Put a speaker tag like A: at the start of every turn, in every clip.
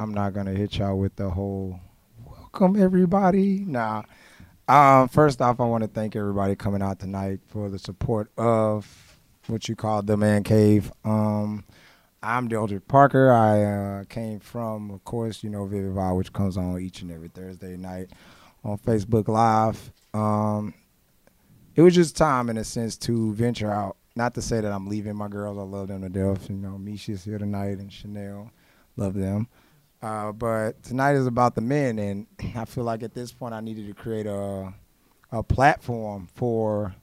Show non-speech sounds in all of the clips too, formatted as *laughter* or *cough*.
A: I'm not gonna hit y'all with the whole welcome everybody. Nah. Um, first off, I want to thank everybody coming out tonight for the support of what you call the Man Cave. Um, I'm Deldrick Parker. I uh, came from, of course, you know, Vivid Vibe, which comes on each and every Thursday night on Facebook Live. Um, it was just time, in a sense, to venture out. Not to say that I'm leaving my girls. I love them to death. You know, Misha's here tonight and Chanel. Love them. Uh, but tonight is about the men, and *clears throat* I feel like at this point I needed to create a a platform for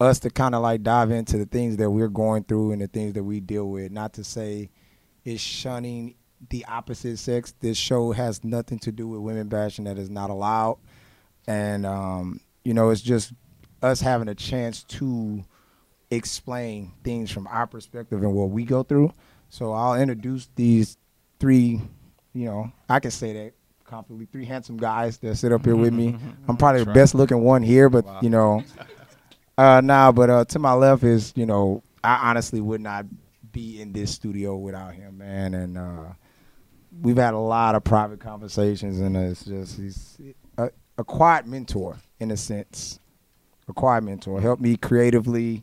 A: us to kind of like dive into the things that we're going through and the things that we deal with. Not to say it's shunning the opposite sex. This show has nothing to do with women bashing that is not allowed, and um, you know it's just us having a chance to explain things from our perspective and what we go through. So I'll introduce these three you know, I can say that confidently. Three handsome guys that sit up here with me. I'm probably the best looking one here, but wow. you know, uh, nah. But uh, to my left is, you know, I honestly would not be in this studio without him, man. And uh, we've had a lot of private conversations, and it's just he's a, a quiet mentor in a sense. A quiet mentor, help me creatively,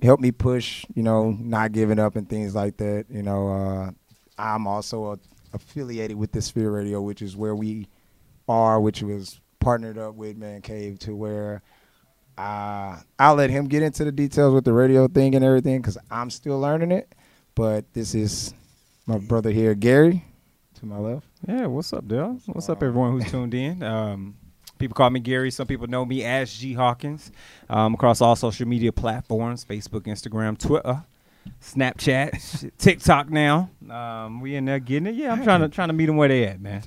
A: help me push, you know, not giving up and things like that. You know, uh, I'm also a, affiliated with the Sphere Radio, which is where we are, which was partnered up with Man Cave to where uh, I'll let him get into the details with the radio thing and everything because I'm still learning it. But this is my brother here, Gary, to my left.
B: Yeah, what's up, Del? What's up, everyone who's tuned in? Um, people call me Gary. Some people know me as G Hawkins um, across all social media platforms Facebook, Instagram, Twitter. Snapchat, *laughs* TikTok now. Um, we in there getting it. Yeah, I'm trying to trying to meet them where they at, man.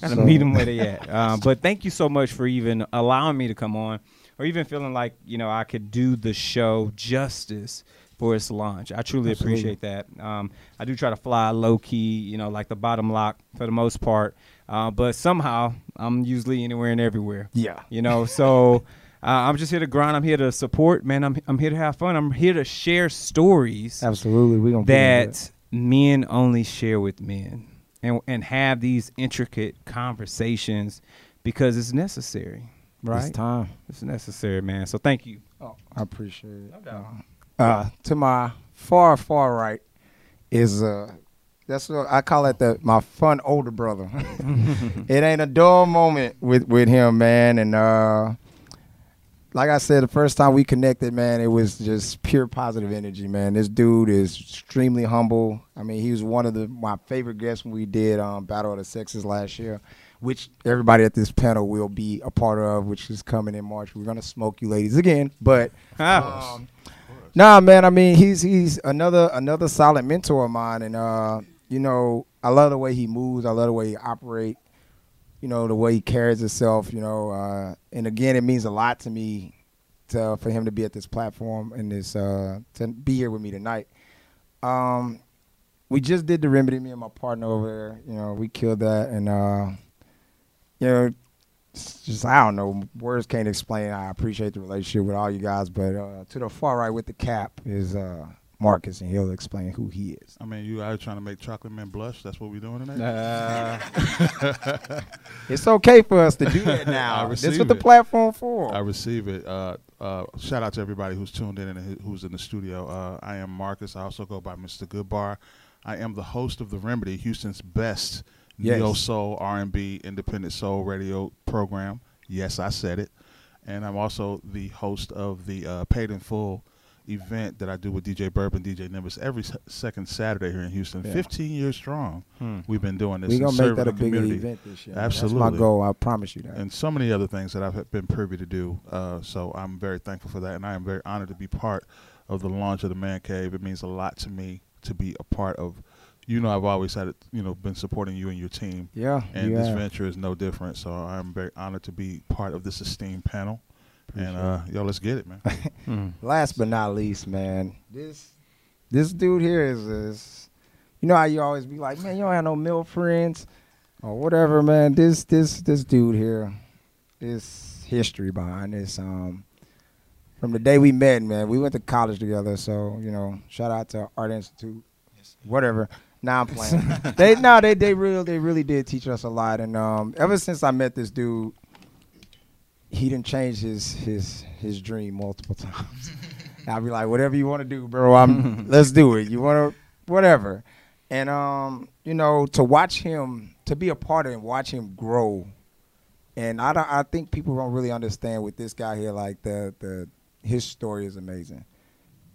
B: Trying so. to meet them where they at. Um, but thank you so much for even allowing me to come on, or even feeling like you know I could do the show justice for its launch. I truly Absolutely. appreciate that. Um, I do try to fly low key, you know, like the bottom lock for the most part. Uh, but somehow I'm usually anywhere and everywhere.
A: Yeah.
B: You know, so *laughs* uh, I'm just here to grind. I'm here to support, man. I'm I'm here to have fun. I'm here to share stories.
A: Absolutely, we gonna
B: that men only share with men, and and have these intricate conversations because it's necessary. Right?
A: It's time.
B: It's necessary, man. So thank you.
A: Oh, I appreciate it. No doubt. Uh, uh, to my far far right is uh that's what I call it the my fun older brother. *laughs* *laughs* it ain't a dull moment with with him, man, and uh like I said, the first time we connected, man, it was just pure positive energy, man. This dude is extremely humble. I mean, he was one of the my favorite guests when we did um, Battle of the Sexes last year, which everybody at this panel will be a part of, which is coming in March. We're gonna smoke you ladies again, but um, nah, man. I mean, he's he's another another solid mentor of mine, and uh, you know, I love the way he moves. I love the way he operates you know, the way he carries himself, you know, uh, and again, it means a lot to me to, for him to be at this platform and this uh, to be here with me tonight. Um, we just did the remedy, me and my partner over there. You know, we killed that, and uh, you know, just I don't know, words can't explain. I appreciate the relationship with all you guys, but uh, to the far right with the cap is uh, Marcus, and he'll explain who he is.
C: I mean, you are trying to make chocolate men blush. That's what we're doing tonight. *laughs* Uh,
A: it's okay for us to do that now. *laughs* This is what the platform for.
C: I receive it. Uh, uh, shout out to everybody who's tuned in and who's in the studio. Uh, I am Marcus. I also go by Mr. Goodbar. I am the host of the Remedy, Houston's best yes. neo soul R&B independent soul radio program. Yes, I said it. And I'm also the host of the uh, Paid in Full event that I do with DJ Bourbon, and DJ Nimbus every second Saturday here in Houston. Yeah. 15 years strong. Hmm. We've been doing this.
A: We're going to make that a event this year.
C: Absolutely.
A: That's my goal. I promise you that.
C: And so many other things that I've been privy to do. Uh, so I'm very thankful for that. And I am very honored to be part of the launch of the Man Cave. It means a lot to me to be a part of you know I've always had it, you know, been supporting you and your team.
A: Yeah.
C: And this venture is no different. So I'm very honored to be part of this esteemed panel. Appreciate and uh, yo, let's get it, man. *laughs*
A: Hmm. Last but not least, man, this this dude here is, is, you know how you always be like, man, you don't have no male friends or whatever, man. This this this dude here, this history behind this. Um, from the day we met, man, we went to college together. So you know, shout out to Art Institute, whatever. Nah, I'm playing. *laughs* they no, they they really they really did teach us a lot, and um, ever since I met this dude, he didn't change his his his dream multiple times. *laughs* I'd be like, whatever you want to do, bro. I'm *laughs* let's do it. You want to whatever, and um, you know, to watch him, to be a part of and watch him grow, and I don't, I think people don't really understand with this guy here. Like the the his story is amazing,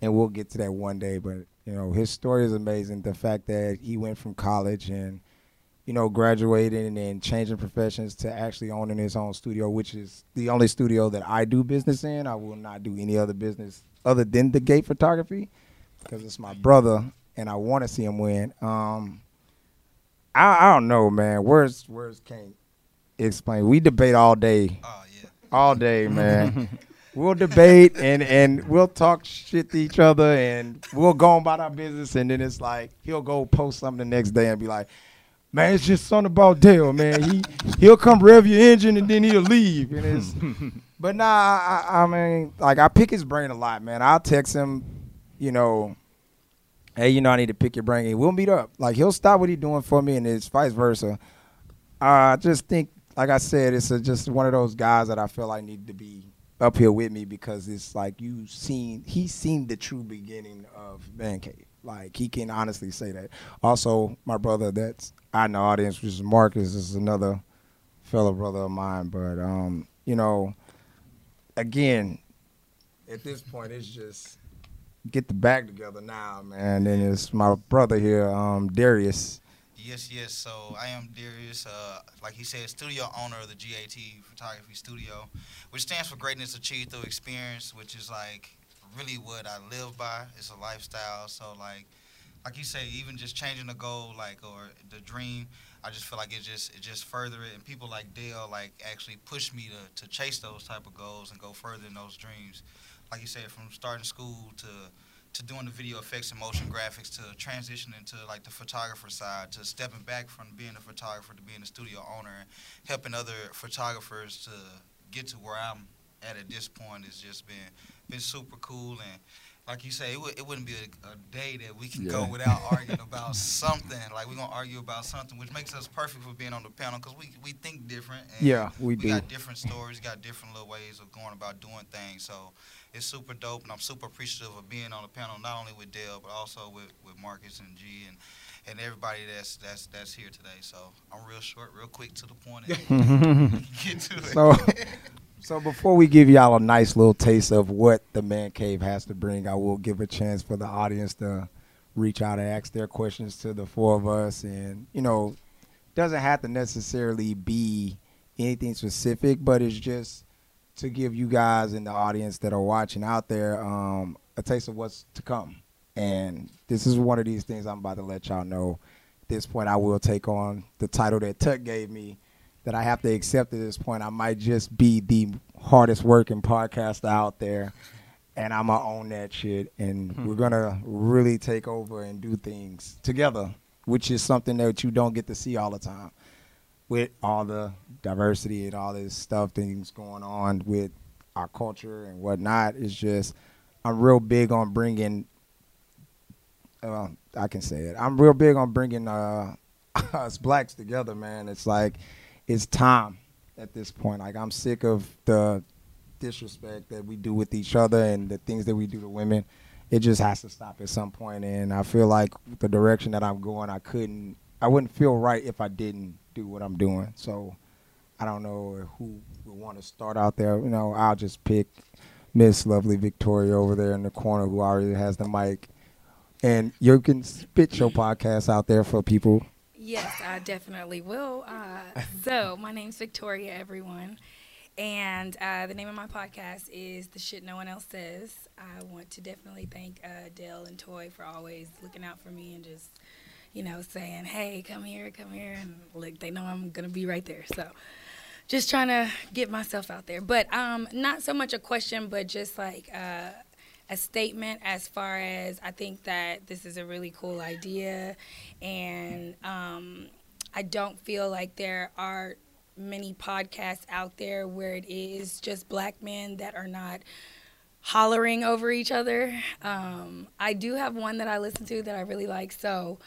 A: and we'll get to that one day. But you know, his story is amazing. The fact that he went from college and you know, graduating and changing professions to actually owning his own studio, which is the only studio that I do business in. I will not do any other business other than the gate photography because it's my brother and I want to see him win. Um, I, I don't know, man. Words words can't explain. We debate all day.
D: Oh yeah.
A: All day, man. *laughs* we'll debate and and we'll talk shit to each other and we'll go on about our business and then it's like he'll go post something the next day and be like, Man, it's just something about Del, man. He he'll come rev your engine and then he'll leave. And it's *laughs* but nah, I, I mean, like I pick his brain a lot, man. I'll text him, you know, hey, you know, I need to pick your brain. And we'll meet up. Like he'll stop what he's doing for me, and it's vice versa. I just think, like I said, it's a, just one of those guys that I feel like need to be up here with me because it's like you seen he's seen the true beginning of Man Cave. Like he can honestly say that. Also, my brother that's out in the audience, which is Marcus, is another fellow brother of mine. But um, you know, again, at this point, it's just get the bag together now, man. And then it's my brother here, um, Darius.
D: Yes, yes. So I am Darius. Uh, like he said, studio owner of the GAT Photography Studio, which stands for Greatness Achieved Through Experience, which is like really what I live by. It's a lifestyle. So like like you say, even just changing the goal, like or the dream, I just feel like it just it just further it, and people like Del like actually push me to to chase those type of goals and go further in those dreams. Like you said, from starting school to to doing the video effects and motion graphics to transitioning to like the photographer side to stepping back from being a photographer to being a studio owner and helping other photographers to get to where I'm at at this point has just been been super cool and like you say, it, w- it wouldn't be a, a, day that we can yeah. go without *laughs* arguing about something. Like we're gonna argue about something, which makes us perfect for being on the panel because we we think different.
A: yeah, we,
D: we
A: do.
D: got different stories, got different little ways of going about doing things. So it's super dope, and I'm super appreciative of being on the panel, not only with Del but also with, with Marcus and G and and everybody that's that's that's here today. So I'm real short, real quick to the point. And *laughs* *laughs* get to it.
A: So, So before we give y'all a nice little taste of what the man cave has to bring, I will give a chance for the audience to reach out and ask their questions to the four of us, and you know, doesn't have to necessarily be anything specific, but it's just to give you guys in the audience that are watching out there um, a taste of what's to come. And this is one of these things I'm about to let y'all know. At this point, I will take on the title that Tuck gave me that I have to accept at this point. I might just be the hardest working podcaster out there, and I'm gonna own that shit. And hmm. we're gonna really take over and do things together, which is something that you don't get to see all the time. With all the diversity and all this stuff, things going on with our culture and whatnot, it's just I'm real big on bringing. Uh, I can say it. I'm real big on bringing uh, *laughs* us blacks together, man. It's like it's time at this point. Like I'm sick of the disrespect that we do with each other and the things that we do to women. It just has to stop at some point. And I feel like the direction that I'm going, I couldn't, I wouldn't feel right if I didn't do what I'm doing. So I don't know who would want to start out there. You know, I'll just pick Miss Lovely Victoria over there in the corner who already has the mic. And you can spit your podcast out there for people
E: Yes, I definitely will. Uh, so, my name's Victoria, everyone. And uh, the name of my podcast is The Shit No One Else Says. I want to definitely thank uh, Del and Toy for always looking out for me and just, you know, saying, hey, come here, come here. And look, they know I'm going to be right there. So, just trying to get myself out there. But um, not so much a question, but just like uh, a statement as far as I think that this is a really cool idea, and um, I don't feel like there are many podcasts out there where it is just black men that are not hollering over each other. Um, I do have one that I listen to that I really like, so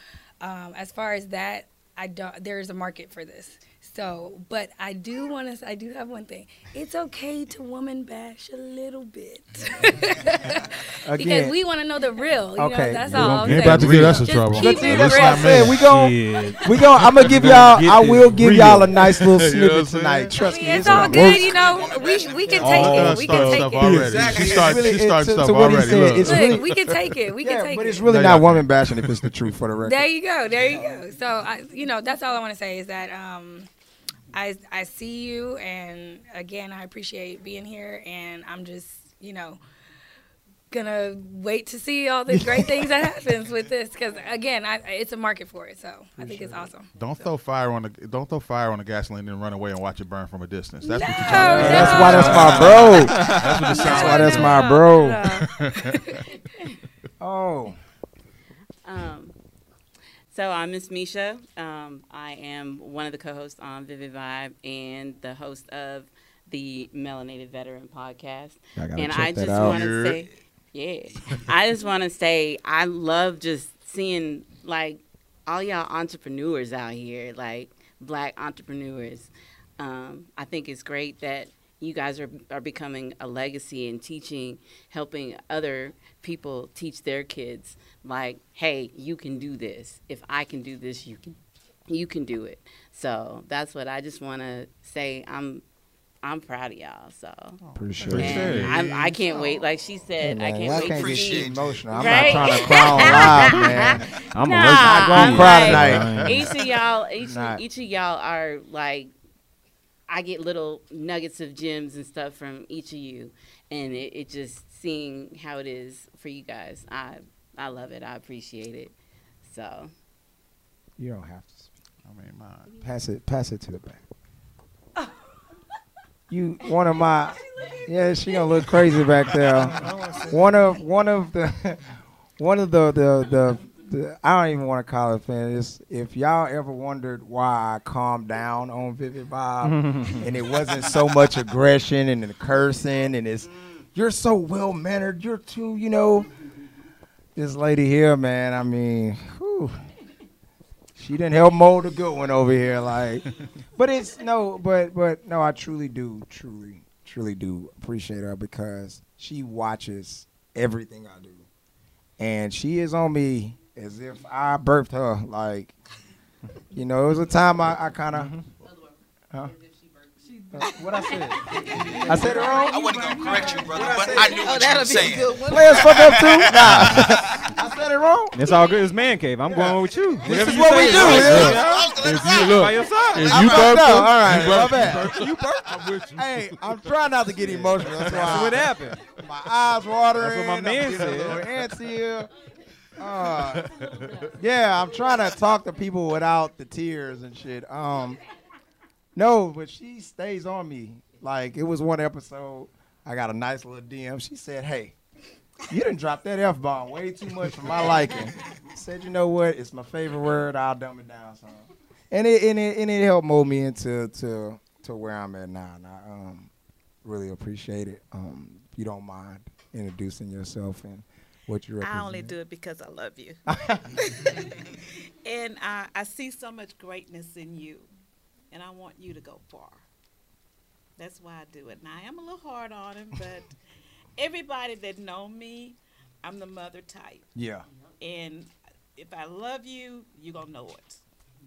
E: um, as far as that, I don't. There's a market for this. So, but I do want to. I do have one thing. It's okay to woman bash a little bit *laughs* because we want to know the real. You okay, know, that's all. I'm
C: ain't about to get us in trouble.
E: Keep it that's what I
A: said. We going we going I'm gonna give y'all. I will give y'all a nice little *laughs* snippet tonight. Trust me.
E: It's all good. You know, we we can take it. We can take it.
C: Exactly. She started. She started stuff already.
E: Look, we can take it. We can take it.
A: But it's really not woman bashing if it's the truth for the record.
E: There you go. There you go. So I, you know, that's all I want to say is that um I I see you, and again, I appreciate being here, and I'm just you know gonna wait to see all the great *laughs* things that happens with this because again I, it's a market for it so for i think it's awesome.
C: Don't
E: so.
C: throw fire on the don't throw fire on the gasoline and run away and watch it burn from a distance. That's
E: no,
C: what you're
E: talking
A: about that's why that's my bro. *laughs* That's, why that's my bro. *laughs* Oh.
F: Um so I'm Miss Misha. Um, I am one of the co-hosts on Vivid Vibe and the host of the Melanated Veteran podcast.
A: and
F: I just
A: want
F: to say, yeah, I just want to say I love just seeing like all y'all entrepreneurs out here, like black entrepreneurs. Um, I think it's great that you guys are, are becoming a legacy and teaching, helping other people teach their kids like, hey, you can do this. If I can do this, you can you can do it. So that's what I just want to say. I'm I'm proud of y'all. So
A: appreciate
F: it. I, I can't wait. Like she said, hey, I can't wait
A: can't
F: to see.
A: Emotional. I'm right? not trying *laughs* to cry on live, man. I'm
F: nah,
A: not gonna cry tonight.
F: Each of y'all, each, each of y'all are like, I get little nuggets of gems and stuff from each of you, and it, it just seeing how it is for you guys. I I love it. I appreciate it. So.
A: You don't have to speak.
C: I mean, my
A: pass it, pass it to the back. *laughs* you one of my, yeah, she gonna look crazy back there. *laughs* one of one of the, *laughs* one of the the the. The I don't even want to call it fan. It's, if y'all ever wondered why I calmed down on Vivid Vibe, *laughs* and it wasn't so much aggression and the cursing, and it's you're so well mannered. You're too, you know, this lady here, man, I mean, whew, she didn't help mold a good one over here. Like, *laughs* but it's no, but but no, I truly do, truly, truly do appreciate her because she watches everything I do, and she is on me as if I birthed her. Like, you know, it was a time I, I kind of. Mm-hmm. Huh? what I said? I said it wrong.
D: I wasn't gonna correct you, brother, but I knew oh, what you were saying.
A: Players fuck up too. *laughs* Nah, I said it wrong.
B: It's all good. It's man cave. I'm going with you.
A: This is what we do. Yeah.
C: If you look,
B: by your side.
C: if you burp,
A: no, all right,
C: you burp,
A: my bad. You burp. I'm with you. Hey, I'm trying not to get emotional. That's,
B: That's what happened.
A: My eyes watering.
B: That's what my man
A: I'm
B: said.
A: A little antsy here. Uh, yeah, I'm trying to talk to people without the tears and shit. Um, no, but she stays on me. Like it was one episode, I got a nice little DM. She said, "Hey, you didn't drop that f bomb way too much for my liking." Said, "You know what? It's my favorite word. I'll dumb it down some." And it and it and it helped mold me into to to where I'm at now. And I um, really appreciate it. Um, if you don't mind introducing yourself and what you represent.
G: I only do it because I love you. *laughs* *laughs* and I, I see so much greatness in you and I want you to go far. That's why I do it. Now I am a little hard on him, but *laughs* everybody that know me, I'm the mother type.
A: Yeah.
G: And if I love you, you're gonna know it.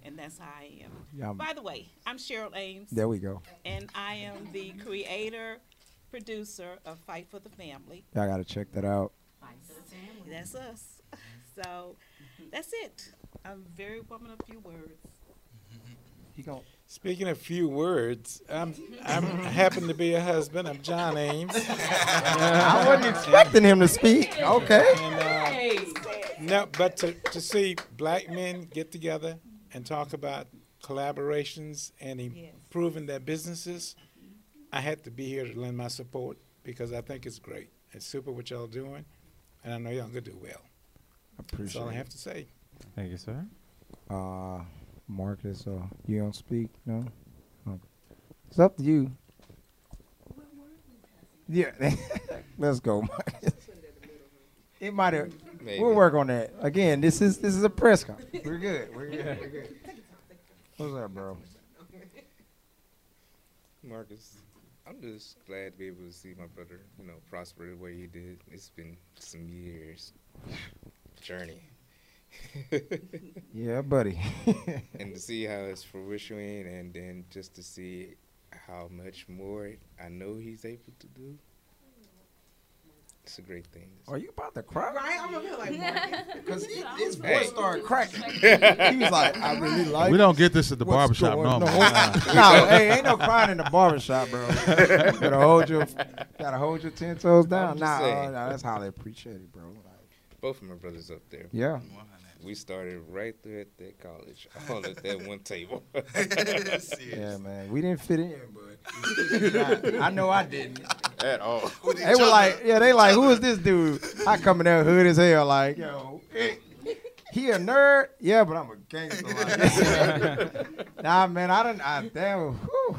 G: And that's how I am.
A: Yeah,
G: By the way, I'm Cheryl Ames.
A: There we go.
G: And I am the creator, producer of Fight for the Family.
A: I gotta check that out.
G: Fight Family. That's us. *laughs* So that's it. I'm very woman of few words.
A: You go.
H: Speaking of few words, I'm, I'm I *laughs* happen to be a husband. I'm John Ames.
A: I wasn't expecting him to speak. Okay.
H: And, uh, no, but to, to see black men get together and talk about collaborations and improving their businesses, I had to be here to lend my support because I think it's great. It's super what y'all doing, and I know y'all gonna do well.
A: Appreciate
H: That's all I have to say.
B: Thank you, sir.
A: Uh, Marcus, uh, you don't speak, no? Okay. It's up to you. Yeah, *laughs* let's go, Marcus. It might have, We'll work on that. Again, this is this is a press con. We're good. We're good. We're good. *laughs* What's up, bro?
I: Marcus, I'm just glad to be able to see my brother, you know, prosper the way he did. It's been some years journey.
A: yeah, buddy. *laughs*
I: and to see how it's fruition and then just to see how much more I know he's able to do. It's a great thing.
A: Are you about to cry?
J: Right? I'm *laughs* gonna like
A: because his voice hey. started cracking. *laughs* he was like, "I really like."
C: We don't get this at the barbershop no
A: No, *laughs* no, hey, ain't no crying in the barbershop, bro. you gotta hold your, gotta hold your ten toes down. Nah, uh, nah, that's highly appreciated, bro. Like,
I: Both of my brothers up there.
A: Yeah
I: we started right there at that college, *laughs* all at that one table. *laughs*
A: yeah, man, we didn't fit in, but I, I know I didn't
I: at all.
A: They were like, yeah, they like, who is this dude? I come in there hood as hell, like, yo, he a nerd, yeah, but I'm a gangster. Like, *laughs* nah, man, I don't, I damn, whew.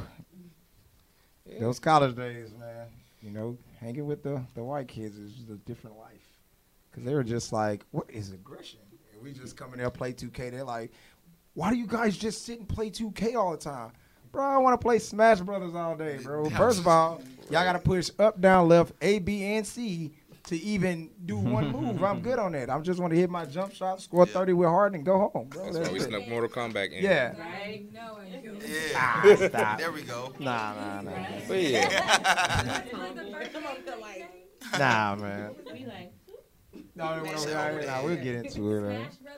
A: those college days, man. You know, hanging with the the white kids is just a different life. Cause they were just like, what is aggression? We just come in there play 2K. They're like, why do you guys just sit and play 2K all the time? Bro, I want to play Smash Brothers all day, bro. First of all, y'all got to push up, down, left, A, B, and C to even do one *laughs* move. I'm good on that. I just want to hit my jump shot, score 30 with Harden, and go home, bro.
I: That's, That's why we snuck Mortal Kombat in.
A: Yeah.
D: Right? Yeah. *laughs* Ah, stop. There we go.
A: Nah, nah, nah.
I: But yeah. *laughs*
A: nah, man. No, no, no, no, no, we'll get into it. Man. Uh,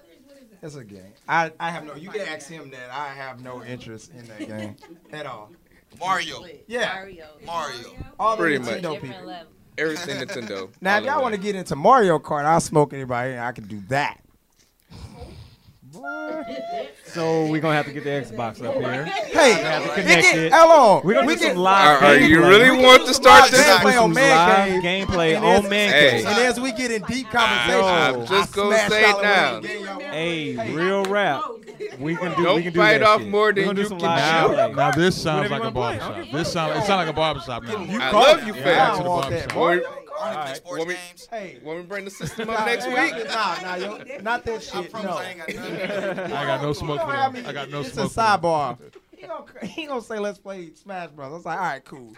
A: it's a game. I, I have no. You can ask him that. I have no interest in that game *laughs* at all.
D: Mario.
A: Yeah.
D: Mario. Mario.
A: All Pretty the Nintendo much. people.
I: Everything Nintendo.
A: Now, if y'all want to get into Mario Kart, I'll smoke anybody. I can do that.
B: So we're gonna have to get the Xbox up here.
A: Hey, have to connect it. Hello,
B: we're gonna we do some live.
I: Are, are you really want to start this?
B: Gameplay on Man Cave. Gameplay on Man Cave.
A: And as we get in deep conversation,
I: I'm just gonna say it now.
B: Hey, real rap. We can do.
I: Don't
B: we can do
I: fight
B: that
I: off
B: shit.
I: more than you can
C: now, now this sounds like a barbershop. This sounds. It sounds like a barbershop now.
I: I love you,
C: fam.
D: All right, sports
I: want me,
D: games.
I: Hey, want me bring the system up next week?
A: Nah, nah, yo, *laughs* not that shit. No.
C: I ain't got *laughs* no smoke for them. I got no smoke.
A: It's a sidebar. *laughs* He gonna, he gonna say, let's play Smash Bros. I was like, all right, cool.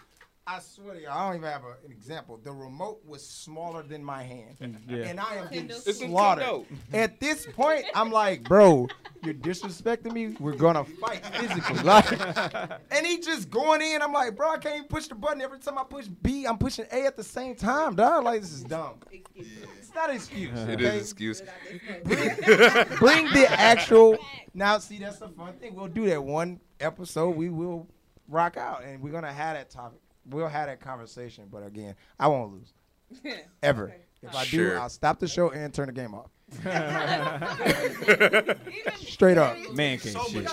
A: I swear to you, I don't even have a, an example. The remote was smaller than my hand, mm, yeah. and I am getting slaughtered. At this point, I'm like, bro, you're disrespecting me. We're gonna fight physically, *laughs* like. and he just going in. I'm like, bro, I can't even push the button. Every time I push B, I'm pushing A at the same time. Dog, like this is dumb. It's not an excuse.
I: It
A: okay?
I: is excuse.
A: Bring, bring the actual. Now, see, that's the fun thing. We'll do that one episode. We will rock out, and we're gonna have that topic we'll have that conversation. But again, I won't lose *laughs* ever. Okay. If I do, I'll stop the show and turn the game off. *laughs* *laughs* Straight up.
B: Man can't so shit.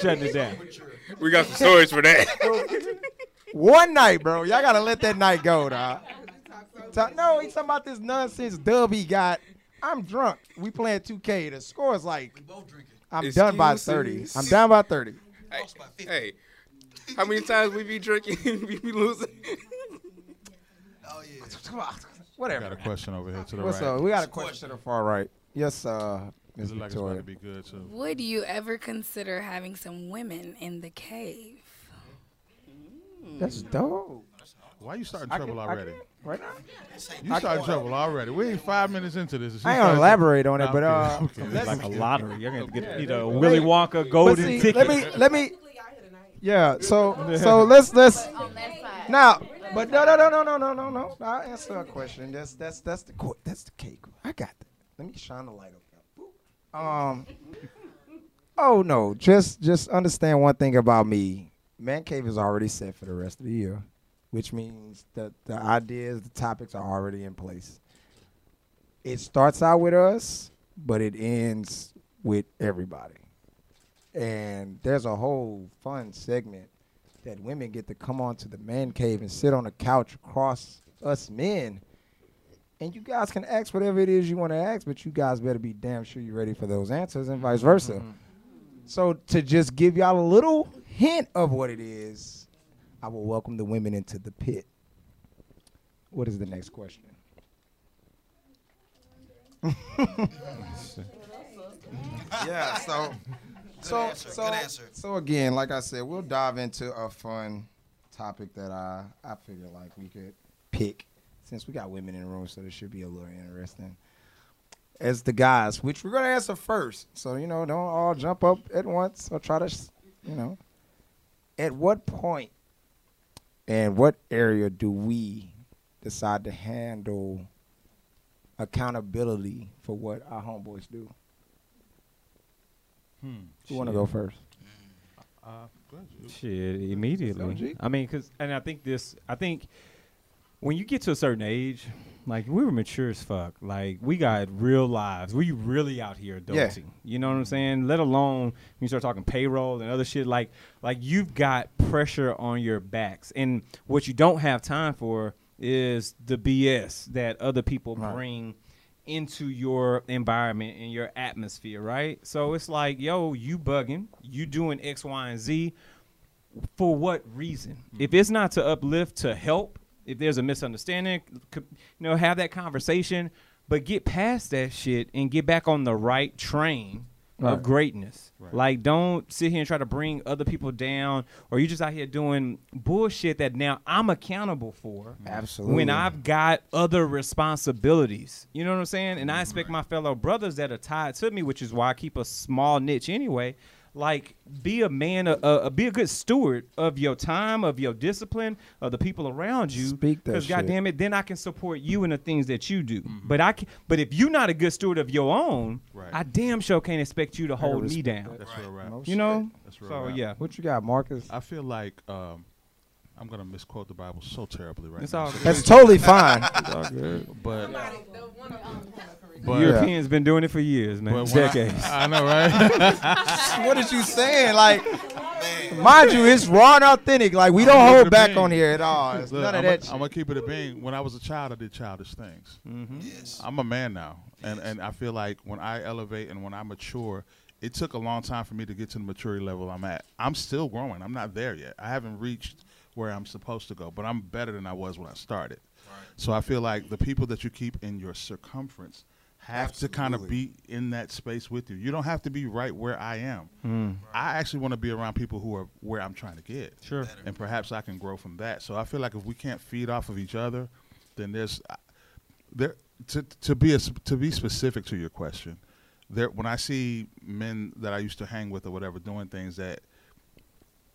B: Shutting it down.
I: We got some stories for that.
A: One night, bro. Y'all gotta let that night go, dog. Talk, no, he's talking about this nonsense dub he got. I'm drunk. We playing 2K. The score is like I'm Excuses. done by 30. I'm down by 30.
I: Hey, hey how many times we be drinking, we be losing?
D: oh yeah.
A: Whatever.
C: We got a question over here to the
A: What's
C: right.
A: Up? We got a question to the far right. Yes, uh, Ms.
C: Like
A: Victoria.
C: to be good too.
E: Would you ever consider having some women in the cave?
A: That's dope.
C: Why are you starting trouble
A: can,
C: already?
A: Right now?
C: You starting trouble already. We ain't five minutes into this.
A: I ain't gonna elaborate on it, but uh,
B: okay. it's like a lottery. You're gonna get either a Willy Wonka golden
A: see,
B: ticket.
A: Let me let me yeah. *laughs* So so let's let's now. But no no no no no no no no. I'll answer a question. That's that's that's the that's the cake. I got that. Let me shine the light up. Um. Oh no, just just understand one thing about me. Man Cave is already set for the rest of the year, which means that the ideas, the topics are already in place. It starts out with us, but it ends with everybody. And there's a whole fun segment that women get to come onto the man cave and sit on a couch across us men. And you guys can ask whatever it is you want to ask, but you guys better be damn sure you're ready for those answers and vice versa. Mm-hmm. So to just give y'all a little hint of what it is, I will welcome the women into the pit. What is the next question? *laughs* yeah. So. So
D: answer,
A: so
D: good answer.
A: so again, like I said, we'll dive into a fun topic that I I figure like we could pick since we got women in the room, so this should be a little interesting. As the guys, which we're gonna answer first, so you know, don't all jump up at once or try to, you know. At what point and what area do we decide to handle accountability for what our homeboys do?
C: Hmm.
A: Who want to go first?
C: Uh, go ahead, G.
B: Shit, immediately. I mean, cause, and I think this, I think when you get to a certain age, like we were mature as fuck. Like we got real lives. We really out here adulting.
A: Yeah.
B: You know what I'm saying? Let alone when you start talking payroll and other shit. Like, like you've got pressure on your backs, and what you don't have time for is the BS that other people
A: Right.
B: bring into your environment and your atmosphere, right? So it's like, yo, you bugging, you doing X, Y, and Z for what reason? Mm-hmm. If it's not to uplift, to help, if there's a misunderstanding, you know, have that conversation, but get past that shit and get back on the right train
A: Right.
B: of greatness.
C: Right.
B: Like, don't sit here and try to bring other people down, or you just out here doing bullshit that now I'm accountable for
A: Absolutely.
B: when I've got other responsibilities. You know what I'm saying? And I expect my fellow brothers that are tied to me, which is why I keep a small niche anyway. Like, be a man, uh, uh, be a good steward of your time, of your discipline, of the people around you.
A: Speak that
B: Because
A: shit.
B: goddamn it, then I can support you in the things that you do. But I, can, but if you're not a good steward of your own,
C: Right.
B: I damn sure can't expect you to hold me down.
C: That's
D: Right.
C: real rap.
A: No
B: You know?
C: That's real
B: So
C: rap.
B: yeah,
A: What you got, Marcus?
C: I feel like um, I'm gonna misquote the Bible so terribly right
B: it's
C: now.
B: all
C: So-
B: good.
A: That's totally fine. *laughs*
B: It's all good.
C: but
B: The
C: but
A: Yeah.
B: Europeans been doing it for years, man.
C: but when I-
B: Decades. *laughs*
C: I, know, right? *laughs*
A: what is you saying? Like,
D: Man,
A: mind you, it's raw and authentic. Like we
C: I'm
A: don't hold back
C: being.
A: on here at all. It's
C: Look,
A: none of
C: I'm
A: that.
C: gonna- I'm gonna keep it a being. When I was a child, I did childish things.
B: Mm-hmm.
D: yes.
C: I'm a man now, and and I feel like when I elevate and when I mature, it took a long time for me to get to the maturity level I'm at. I'm still growing. I'm not there yet. I haven't reached where I'm supposed to go, but I'm better than I was when I started.
D: Right.
C: So I feel like the people that you keep in your circumference have to kind of be in that space with you. You don't have to be right where I am.
B: Mm.
C: I actually want to be around people who are where I'm trying to get
B: Sure.
D: Better.
C: and perhaps I can grow from that. So I feel like if we can't feed off of each other, then there's uh, there to to be a, to be specific to your question. There, when I see men that I used to hang with or whatever doing things that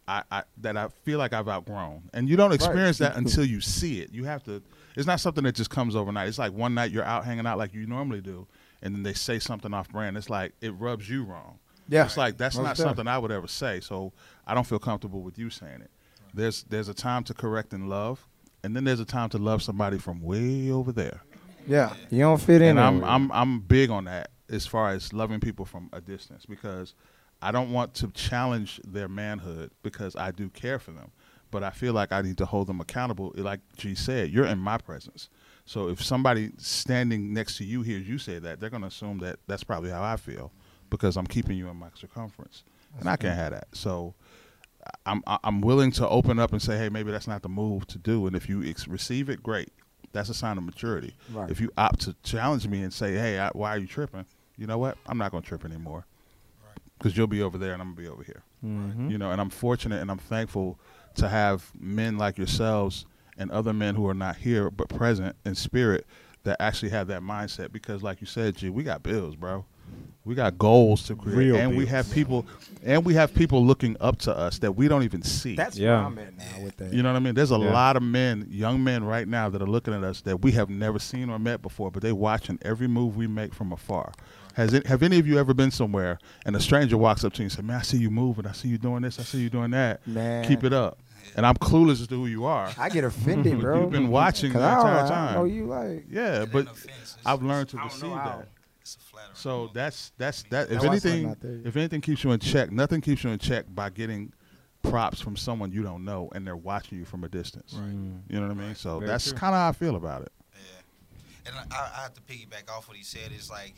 C: I, I that I feel like I've outgrown, and you don't experience that until you see it. You have to. It's not something that just comes overnight. It's like one night you're out hanging out like you normally do, and then they say something off brand. It's like it rubs you wrong.
A: Yeah.
C: It's like that's
A: Most
C: not something I would ever say. So I don't feel comfortable with you saying it. There's there's a time to correct and love, and then there's a time to love somebody from way over there.
A: yeah, you don't fit in.
C: And I'm. I'm I'm big on that as far as loving people from a distance because I don't want to challenge their manhood because I do care for them, but I feel like I need to hold them accountable. Like G said, you're in my presence. So if somebody standing next to you hears you say that, they're going to assume that that's probably how I feel because I'm keeping you in my circumference, and I can't have that. So I'm I'm willing to open up and say, hey, maybe that's not the move to do. And if you ex- receive it, great. That's a sign of maturity.
A: Right.
C: If you opt to challenge me and say, hey, I, why are you tripping? You know what? I'm not going to trip anymore because you'll be over there and I'm going to be over here.
B: Mm-hmm.
C: You know, and I'm fortunate and I'm thankful to have men like yourselves and other men who are not here but present in spirit that actually have that mindset because like you said, G, we got bills, bro. We got goals to create
B: Real
C: and we have people and we have people looking up to us that we don't even see.
A: That's
B: Yeah.
A: where I'm at now with that.
C: You know what I mean? There's a
B: Yeah.
C: lot of men, young men right now that are looking at us that we have never seen or met before, but they watching every move we make from afar. Has it, have any of you ever been somewhere and a stranger walks up to you and says, "Man, I see you moving. I see you doing this. I see you doing that.
A: Man.
C: Keep it up." And I'm clueless as to who you are.
A: I get offended, *laughs* bro.
C: You've been watching the
A: 'Cause I don't-
C: entire
A: I
C: time.
A: know you like.
C: Yeah, but
D: offense.
C: I've learned to
A: I don't
C: receive that.
D: It's a.
C: So that's that's that. If
A: That's
C: anything,
A: not there yet.
C: if anything keeps you in check, nothing keeps you in check by getting props from someone you don't know and they're watching you from a distance. Mm. You know what I mean? So
B: Very
C: that's kind of how I feel about it.
D: Yeah. And I, I have to piggyback off what he said. Is like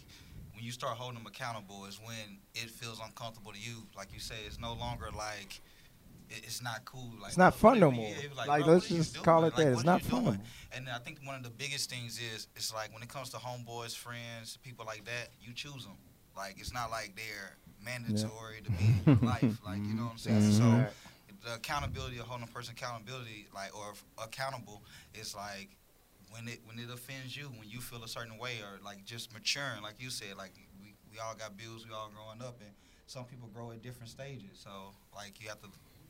D: when you start holding them accountable is when it feels uncomfortable to you. Like you say, it's no longer like it's not cool. Like
A: it's not fun no more.
D: Yeah,
A: like, like let's just call it that. Like, it's not fun. Doing?
D: And I think one of the biggest things is it's like when it comes to homeboys, friends, people like that, you choose them. Like it's not like they're mandatory yeah. to be in life. Like you know what I'm saying. Mm-hmm. So the accountability of holding a person accountability, like or accountable, is like when it when it offends you, when you feel a certain way, or like just maturing, like you said, like we, we all got bills, we all growing up, and some people grow at different stages. So like you have to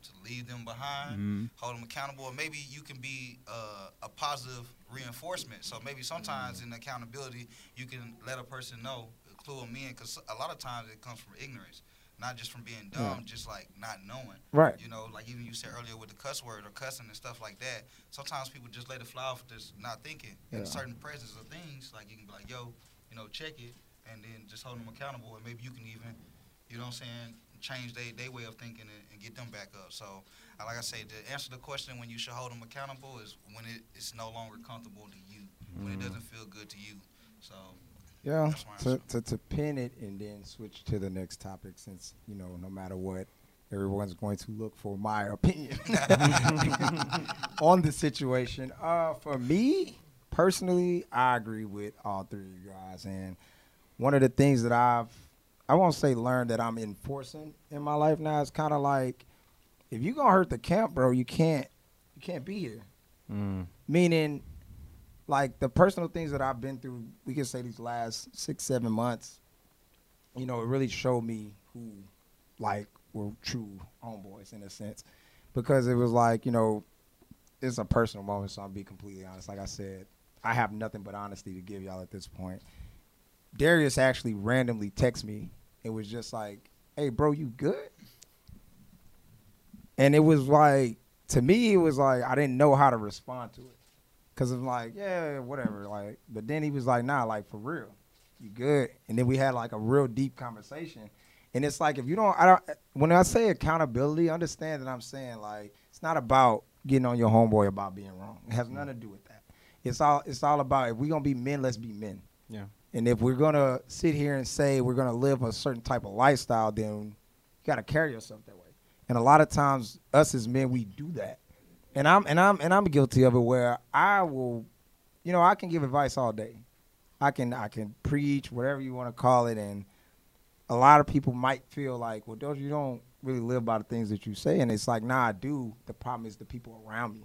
D: to leave them behind, mm-hmm. hold them accountable, or maybe you can be uh, a positive reinforcement. So maybe sometimes mm-hmm. in accountability, you can let a person know, clue them in, because a lot of times it comes from ignorance not just from being dumb, yeah. just like not knowing.
A: Right.
D: You know, like even you said earlier with the cuss word or cussing and stuff like that. Sometimes people just let it fly off just not thinking. Yeah. In certain presence of things, like you can be like, yo, you know, check it, and then just hold them accountable, and maybe you can even, you know what I'm saying, change their they way of thinking and, and, get them back up. So, like I say, to answer the question when you should hold them accountable is when it, it's no longer comfortable to you, mm. when it mm-hmm. doesn't feel good to you. So
A: yeah, to, to, to pin it and then switch to the next topic since, you know, no matter what, everyone's going to look for my opinion *laughs* on the situation. Uh, for me, personally, I agree with all three of you guys. And one of the things that I've, I won't say learned that I'm enforcing in my life now It's kind of like, if you're going to hurt the camp, bro, you can't, you can't be here. Mm. Meaning, like the personal things that I've been through, we can say these last six, seven months, you know, it really showed me who, like, were true homeboys in a sense, because it was like, you know, it's a personal moment, so I'll be completely honest. Like I said, I have nothing but honesty to give y'all at this point. Darius actually randomly texted me. It was just like, "Hey, bro, you good?" And it was like, to me, it was like I didn't know how to respond to it. Cause I'm like, yeah, whatever. Like, but then he was like, nah, like for real, you good. And then we had like a real deep conversation. And it's like if you don't, I don't. When I say accountability, understand that I'm saying like it's not about getting on your homeboy about being wrong. It has nothing to do with that. It's all it's all about if we're gonna be men, let's be men.
B: Yeah.
A: And if we're gonna sit here and say we're gonna live a certain type of lifestyle, then you gotta carry yourself that way. And a lot of times, us as men, we do that and I'm and I'm and I'm guilty of it where I will, you know, I can give advice all day. I can I can preach whatever you want to call it, and a lot of people might feel like, well, don't you don't really live by the things that you say, and it's like, nah, I do. The problem is the people around me.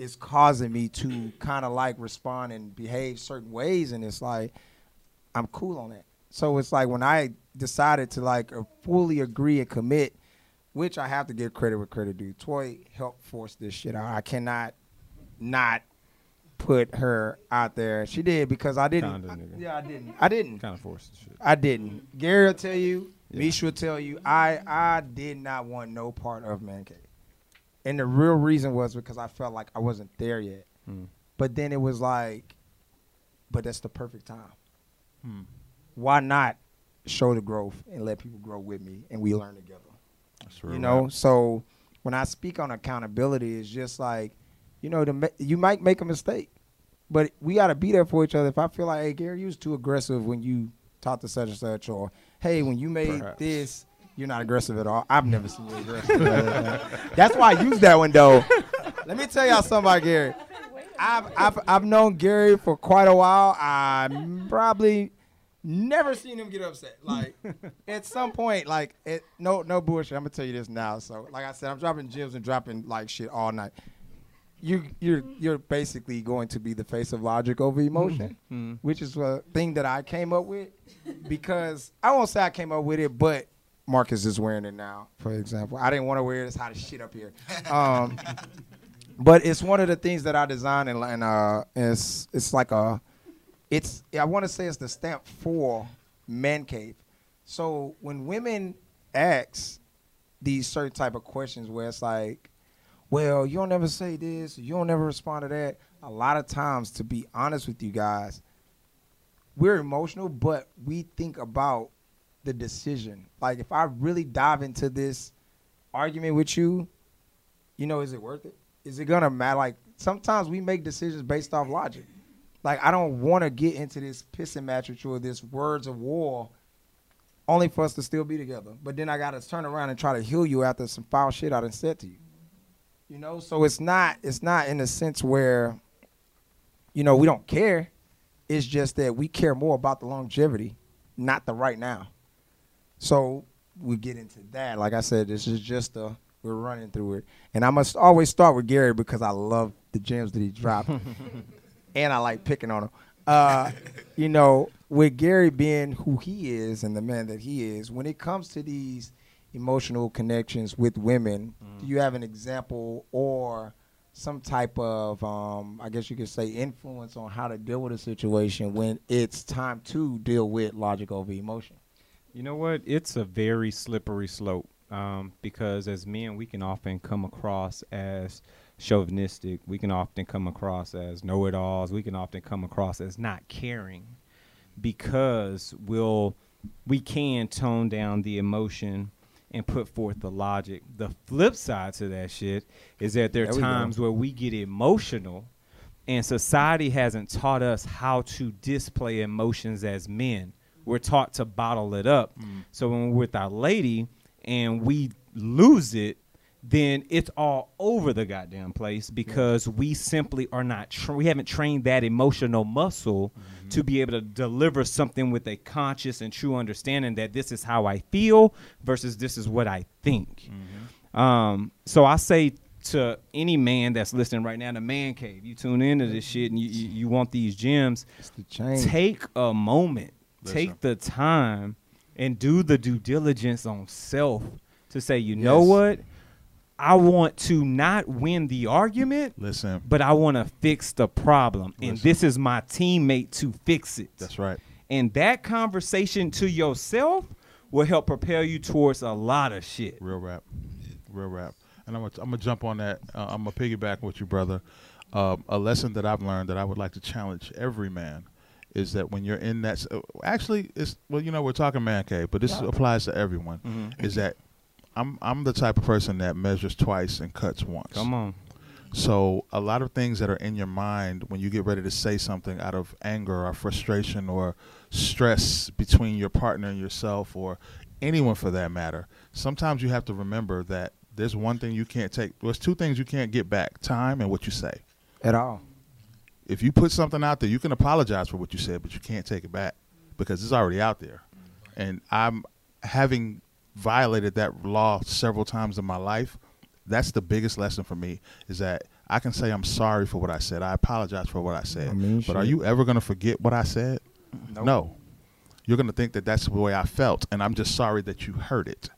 A: It's causing me to kind of like respond and behave certain ways, and it's like I'm cool on that. So it's like when I decided to like uh, fully agree and commit which I have to give credit where credit due. Toy helped force this shit out. I cannot not put her out there. She did because I didn't.
B: Kinda,
A: I, yeah, I didn't. I didn't.
B: Kind of forced the shit.
A: I didn't. Gary will tell you. Yeah. Misha will tell you. I I did not want no part of man cave, and the real reason was because I felt like I wasn't there yet. Hmm. But then it was like, but that's the perfect time. Hmm. Why not show the growth and let people grow with me and we learn together? you know, so when I speak on accountability, it's just like, you know, the, you might make a mistake, but we got to be there for each other. If I feel like, hey, Gary, you was too aggressive when you talked to such and such, or hey, when you made Perhaps. this, you're not aggressive at all. I've never seen you aggressive. *laughs* That's why I use that one though. Let me tell y'all something about Gary. I've, I've I've known Gary for quite a while. I probably Never seen him get upset. Like *laughs* at some point, like it, no no bullshit. I'm gonna tell you this now. So like I said, I'm dropping gems and dropping like shit all night. You you're you're basically going to be the face of logic over emotion, mm-hmm. which is a thing that I came up with because I won't say I came up with it, but Marcus is wearing it now. For example, I didn't want to wear this hot as shit up here. *laughs* Um, but it's one of the things that I designed and, and uh, it's it's like a it's I want to say it's the stamp for man cave. So when women ask these certain type of questions where it's like, well, you don't ever say this, you don't ever respond to that. A lot of times, to be honest with you guys, we're emotional, but we think about the decision. Like if I really dive into this argument with you, you know, is it worth it? Is it gonna matter? Like sometimes we make decisions based off logic. Like I don't want to get into this pissing match with you or this words of war only for us to still be together. But then I gotta turn around and try to heal you after some foul shit I done said to you. You know, so it's not it's not in a sense where, you know, we don't care. It's just that we care more about the longevity, not the right now. So we get into that. Like I said, this is just a we're running through it, and I must always start with Gary because I love the gems that he dropped, *laughs* and I like picking on him. Uh, you know, with Gary being who he is and the man that he is, when it comes to these emotional connections with women, mm. do you have an example or some type of, um, I guess you could say, influence on how to deal with a situation when it's time to deal with logic over emotion?
B: You know what? It's a very slippery slope um, because as men, we can often come across as chauvinistic. We can often come across as know-it-alls. We can often come across as not caring because we'll we can tone down the emotion and put forth the logic. The flip side to that shit is that there are there times where we get emotional and society hasn't taught us how to display emotions as men we're taught to bottle it up. Mm. So when we're with our lady and we lose it, then it's all over the goddamn place because yeah. we simply are not tra- we haven't trained that emotional muscle mm-hmm. to be able to deliver something with a conscious and true understanding that this is how I feel versus this is what I think. Mm-hmm. Um, so I say to any man that's listening right now, the man cave, you tune into this shit and you, you, you want these gems, take a moment Take the time and do the due diligence on self to say, you yes. know what? I want to not win the argument.
C: Listen.
B: But I want to fix the problem. Listen. And this is my teammate to fix it.
C: That's right.
B: And that conversation to yourself will help propel you towards a lot of shit.
C: Real rap. Real rap. And I'm going to jump on that. Uh, I'm going to piggyback with you, brother. Uh, a lesson that I've learned that I would like to challenge every man is that when you're in that uh, actually it's well you know we're talking man cave but this yeah. applies to everyone mm-hmm. is that I'm I'm the type of person that measures twice and cuts once.
B: Come on.
C: So a lot of things that are in your mind when you get ready to say something out of anger or frustration or stress between your partner and yourself or anyone for that matter, sometimes you have to remember that there's one thing you can't take. There's two things you can't get back: time and what you say.
A: At all
C: if you put something out there, you can apologize for what you said, but you can't take it back because it's already out there. And I'm having violated that law several times in my life. That's the biggest lesson for me is that I can say I'm sorry for what I said. I apologize for what I said. I mean, but shit. are you ever going to forget what I said? Nope. No. You're going to think that that's the way I felt, and I'm just sorry that you heard it.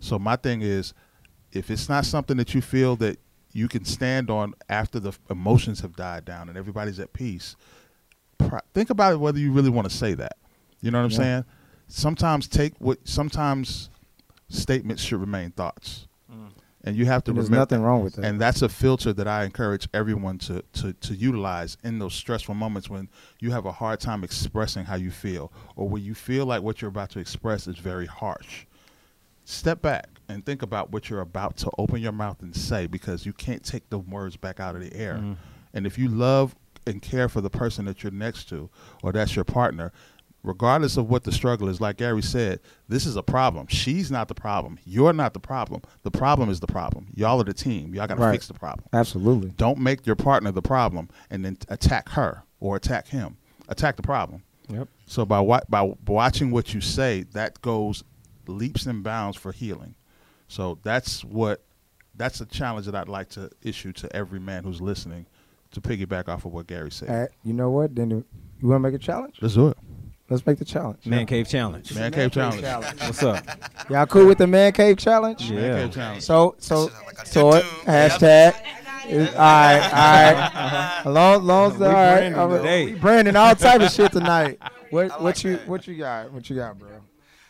C: So my thing is, if it's not something that you feel that you can stand on after the emotions have died down and everybody's at peace. Think about it whether you really want to say that. You know what I'm yeah. saying? Sometimes take what sometimes statements should remain thoughts. Mm. And you have to
A: and
C: There's
A: nothing wrong with that.
C: And that's a filter that I encourage everyone to, to, to utilize in those stressful moments when you have a hard time expressing how you feel or when you feel like what you're about to express is very harsh. Step back and think about what you're about to open your mouth and say because you can't take the words back out of the air. Mm. And if you love and care for the person that you're next to or that's your partner, regardless of what the struggle is, like Gary said, this is a problem. She's not the problem. You're not the problem. The problem is the problem. Y'all are the team. Y'all got to right. fix the problem.
A: Absolutely.
C: Don't make your partner the problem and then attack her or attack him. Attack the problem.
A: Yep.
C: So by by watching what you say, that goes leaps and bounds for healing. So that's what that's a challenge that I'd like to issue to every man who's listening to piggyback off of what Gary said.
A: Right, you know what? Then you want to make a challenge?
C: Let's do it.
A: Let's make the challenge.
B: Man Cave Challenge.
C: Man, man Cave, challenge. challenge.
B: What's up?
A: Y'all cool with the Man Cave Challenge?
B: Yeah. Man Cave Challenge.
A: So, so, so it, hashtag. all right, all right. Uh-huh. Long, long, all right. Brandon, Brandon, all type of shit tonight. *laughs* What, like what you, that. what you got? What you got, bro?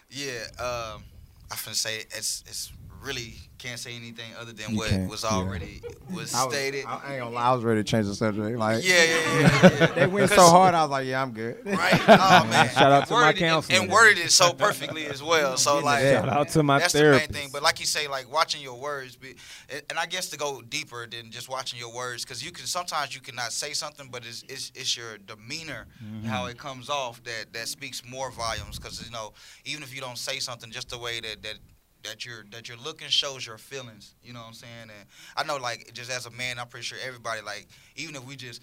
D: Yeah, um, I finna say it's, it's really can't say anything other than you what was already yeah. was
A: I
D: was, stated.
A: I, I, ain't gonna lie, I was ready to change the subject. Like,
D: yeah, yeah, yeah. yeah. *laughs*
A: they went so hard, I was like, yeah, I'm good.
D: Right? Oh *laughs* man,
B: shout out to worded my counselor.
D: And, and worded it so perfectly as well. So like,
B: shout out to my
D: that's
B: therapist.
D: the main thing. But like you say, like watching your words, be, and I guess to go deeper than just watching your words, because you can sometimes you cannot say something, but it's it's, it's your demeanor, mm-hmm. how it comes off that that speaks more volumes. Because you know, even if you don't say something, just the way that that that you're that you're looking shows your feelings. You know what I'm saying? And I know, like, just as a man, I'm pretty sure everybody, like, even if we just.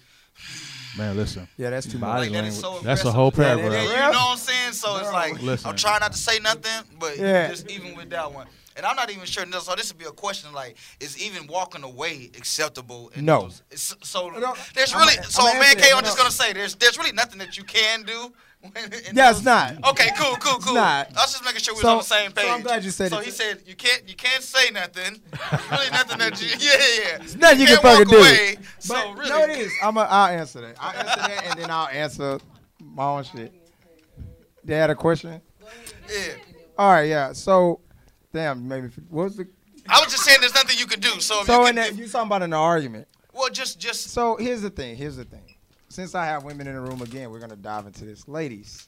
C: Man, listen.
A: Yeah, that's too
C: much.
A: Like,
C: that so that's a whole paragraph.
D: Yeah, you know what I'm saying? *laughs* So it's like listen. I'm trying not to say nothing, but yeah. just even with that one. And I'm not even sure. So this would be a question like, is even walking away acceptable?
A: no.
D: Those, so no, there's really. I'm, so I'm man, K, I'm just gonna say there's there's really nothing that you can do *laughs*
A: yeah, it's not.
D: Okay, cool, cool, cool. Not. I was just making sure we so, was on the same page.
A: So I'm glad you said
D: so
A: it.
D: So he said you can't you can't say nothing. really nothing that you *laughs* yeah yeah.
A: It's nothing you, you can fucking do.
D: Away,
A: but
D: so really,
A: no, it is. I'm a, I'll answer that. I'll answer that and then I'll answer my own shit. They had a question.
D: Yeah.
A: All right. Yeah. So, damn. Maybe what was the?
D: I was just saying there's nothing you can do. So.
A: So
D: you
A: in that you talking about an argument.
D: Well, just just.
A: So here's the thing. Here's the thing since I have women in the room again, we're gonna dive into this. Ladies,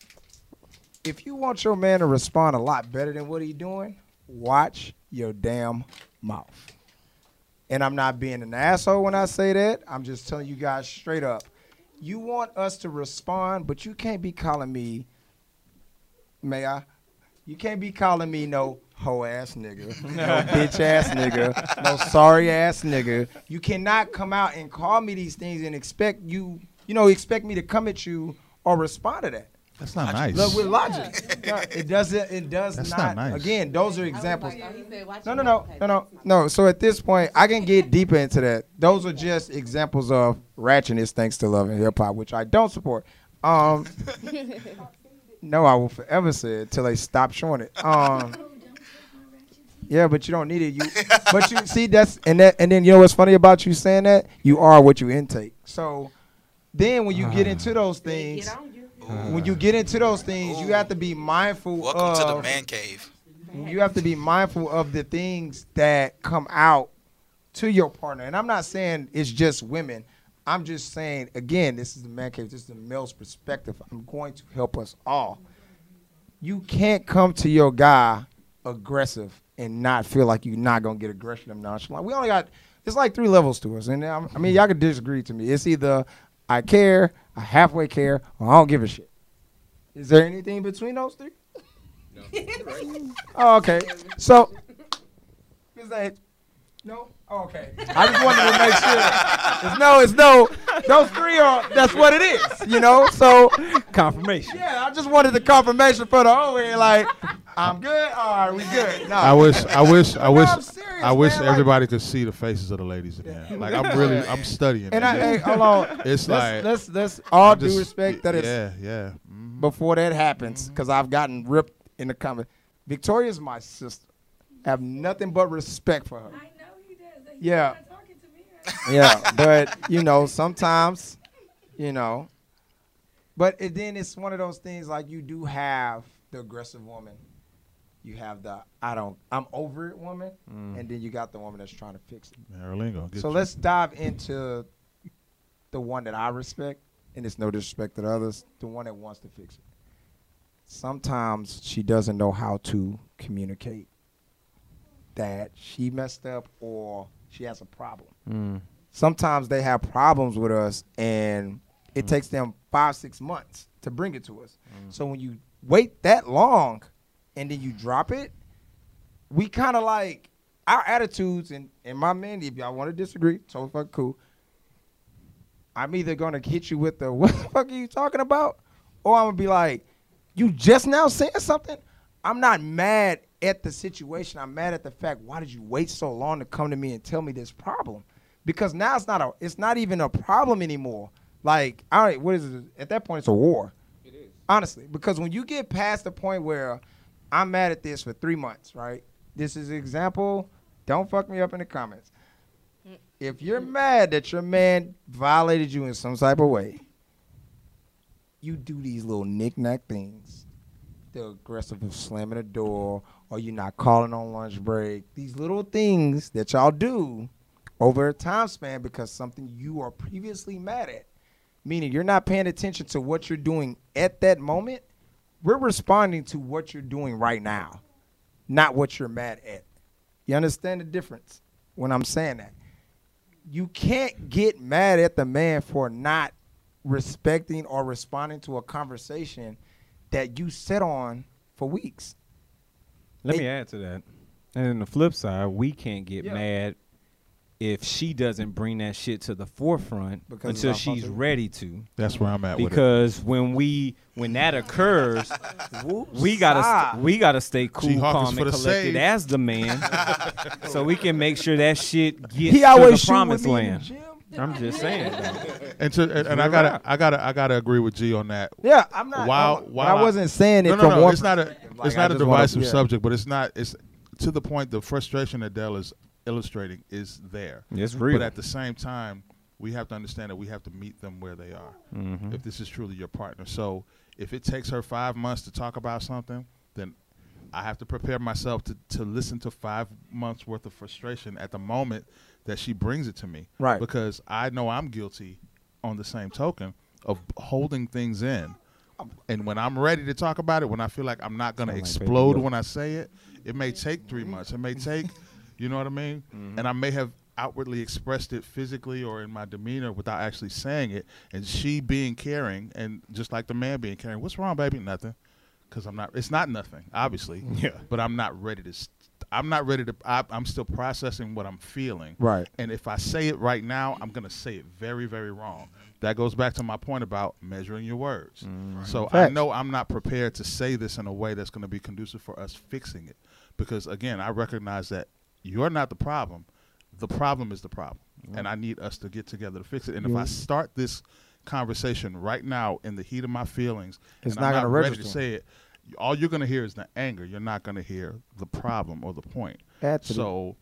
A: if you want your man to respond a lot better than what he's doing, watch your damn mouth. And I'm not being an asshole when I say that. I'm just telling you guys straight up. You want us to respond, but you can't be calling me, may I? You can't be calling me no hoe ass nigga, *laughs* no bitch ass nigga, no sorry ass nigga. You cannot come out and call me these things and expect you you know, expect me to come at you or respond to that.
C: That's not nice.
A: Look, with logic, *laughs* it doesn't. It does
C: That's
A: not.
C: not nice.
A: Again, those are examples. No, no, no, no, no, no. So at this point, I can get deeper into that. Those are just examples of ratchetness, thanks to love and hip hop, which I don't support. Um, *laughs* no, I will forever say it till they stop showing it. Um, *laughs* yeah, but you don't need it. You, *laughs* but you see that's and that and then you know what's funny about you saying that you are what you intake. So then when you get into those things, when you get into those things, you have to be mindful.
D: Welcome
A: of,
D: to the man cave.
A: You have to be mindful of the things that come out to your partner. And I'm not saying it's just women. I'm just saying again, this is the man cave. This is the male's perspective. I'm going to help us all. You can't come to your guy aggressive and not feel like you're not gonna get aggression and nonchalant. We only got it's like three levels to us, and I mean y'all could disagree to me. It's either I care, I halfway care, or I don't give a shit. Is there anything between those three? No. *laughs* oh, okay. So, *laughs* is that no? Oh, okay. I just wanted to make sure. It's no, it's no. Those three are. That's what it is. You know. So
B: confirmation.
A: Yeah, I just wanted the confirmation for the whole way. Like, I'm good. All right, we good. No.
C: I wish. I wish. I wish. I wish man, everybody like, could see the faces of the ladies again. Like I'm really, I'm studying.
A: And I, hey, hold on. *laughs*
C: It's
A: let's,
C: like
A: let's let's all just, due respect that it's
C: yeah, yeah. Mm-hmm.
A: Before that happens, because mm-hmm. I've gotten ripped in the comment. Victoria's my sister. I have nothing but respect for her.
E: I know he does.
A: Yeah. yeah, but you know sometimes, you know, but it, then it's one of those things like you do have the aggressive woman you have the I don't I'm over it woman, mm. and then you got the woman that's trying to fix it.
C: Marilyngo,
A: so you. let's dive into the one that I respect, and it's no disrespect to others. The one that wants to fix it. Sometimes she doesn't know how to communicate that she messed up or she has a problem.
B: Mm.
A: Sometimes they have problems with us, and it mm. takes them five six months to bring it to us. Mm. So when you wait that long and then you drop it, we kind of like our attitudes and, and my man, if y'all want to disagree, totally fuck cool. I'm either gonna hit you with the *laughs* what the fuck are you talking about? Or I'm gonna be like, you just now saying something? I'm not mad at the situation. I'm mad at the fact why did you wait so long to come to me and tell me this problem? Because now it's not a it's not even a problem anymore. Like, all right, what is it? At that point it's a war.
I: It is.
A: Honestly. Because when you get past the point where I'm mad at this for three months, right? This is an example. Don't fuck me up in the comments. Mm. If you're mad that your man violated you in some type of way, you do these little knick-knack things the aggressive of slamming the door, or you're not calling on lunch break. These little things that y'all do over a time span because something you are previously mad at, meaning you're not paying attention to what you're doing at that moment. We're responding to what you're doing right now, not what you're mad at. You understand the difference when I'm saying that? You can't get mad at the man for not respecting or responding to a conversation that you sit on for weeks.
B: Let me add to that. And then the flip side, we can't get yeah. mad if she doesn't bring that shit to the forefront because until she's ready to.
C: That's where I'm at.
B: Because when we when that occurs, *laughs* we gotta st- we gotta stay cool, calm, and collected as the man, so we can make sure that shit *laughs* gets he to the promised land. I'm just saying. *laughs*
C: and to, and, and I gotta I gotta I gotta agree with G on that.
A: Yeah, I'm not. While, while I wasn't saying it no, no, no,
C: It's not a *laughs* like it's not a divisive wanna, yeah. subject, but it's not it's to the point. The frustration that Del is illustrating is there.
B: It's real.
C: But at the same time, we have to understand that we have to meet them where they are. Mm-hmm. If this is truly your partner, so if it takes her five months to talk about something, then I have to prepare myself to, to listen to five months worth of frustration at the moment that she brings it to me.
A: Right.
C: Because I know I'm guilty on the same token of holding things in. And when I'm ready to talk about it, when I feel like I'm not going to explode when I say it, it may take three months. It may take, *laughs* you know what I mean? Mm-hmm. And I may have outwardly expressed it physically or in my demeanor without actually saying it. And she being caring, and just like the man being caring, what's wrong, baby? Nothing. Because I'm not, it's not nothing, obviously. *laughs*
B: Yeah.
C: But I'm not ready to I'm not ready to. I, am still processing what I'm feeling.
A: Right.
C: And if I say it right now, I'm gonna say it very, very wrong. That goes back to my point about measuring your words. Mm. So Facts. I know I'm not prepared to say this in a way that's gonna be conducive for us fixing it, because again, I recognize that you're not the problem. The problem is the problem, mm. and I need us to get together to fix it. And if I start this conversation right now in the heat of my feelings,
A: it's
C: and
A: not,
C: I'm
A: not
C: ready to say it all you're going to hear is the anger. You're not going to hear the problem or the point.
A: Absolutely.
C: So,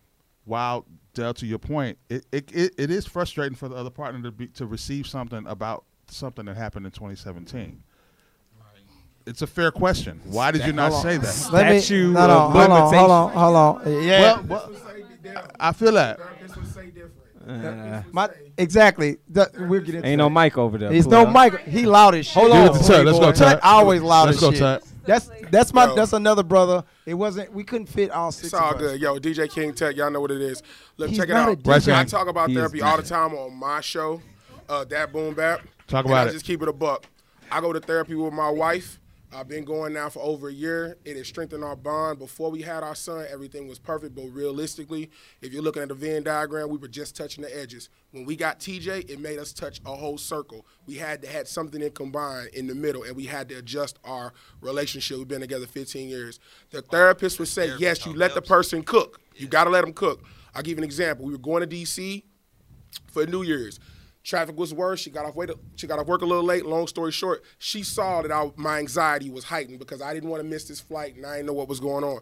C: while Del, to your point, it, it, it, it is frustrating for the other partner to be to receive something about something that happened in 2017. It's a fair question. Why did you not say that?
A: Let Statue me, no, no, hold on, hold on, hold on. Yeah.
C: Well, well, I feel that.
A: Uh, my, exactly. The, we'll get into
B: Ain't no mic over there.
A: He's no mic. He loud as shit.
C: Hold on. Let's go.
A: Tut always loud Let's as go, shit. Tut. That's that's my Yo. that's another brother. It wasn't we couldn't fit all six.
J: It's all good. Yo, DJ King Tech, y'all know what it is. Look, He's check it out. I talk about he therapy all the time on my show, uh, that boom bap.
C: Talk about
J: I it. Just keep it a buck. I go to therapy with my wife. I've been going now for over a year. It has strengthened our bond. Before we had our son, everything was perfect, but realistically, if you're looking at the Venn diagram, we were just touching the edges. When we got TJ, it made us touch a whole circle. We had to had something in combined in the middle, and we had to adjust our relationship. We've been together 15 years. The therapist would say, yes, you let the person cook. You got to let them cook. I'll give you an example. We were going to D.C. for New Year's. Traffic was worse. She got off wait, she got off work a little late. Long story short, she saw that I, my anxiety was heightened because I didn't want to miss this flight and I didn't know what was going on.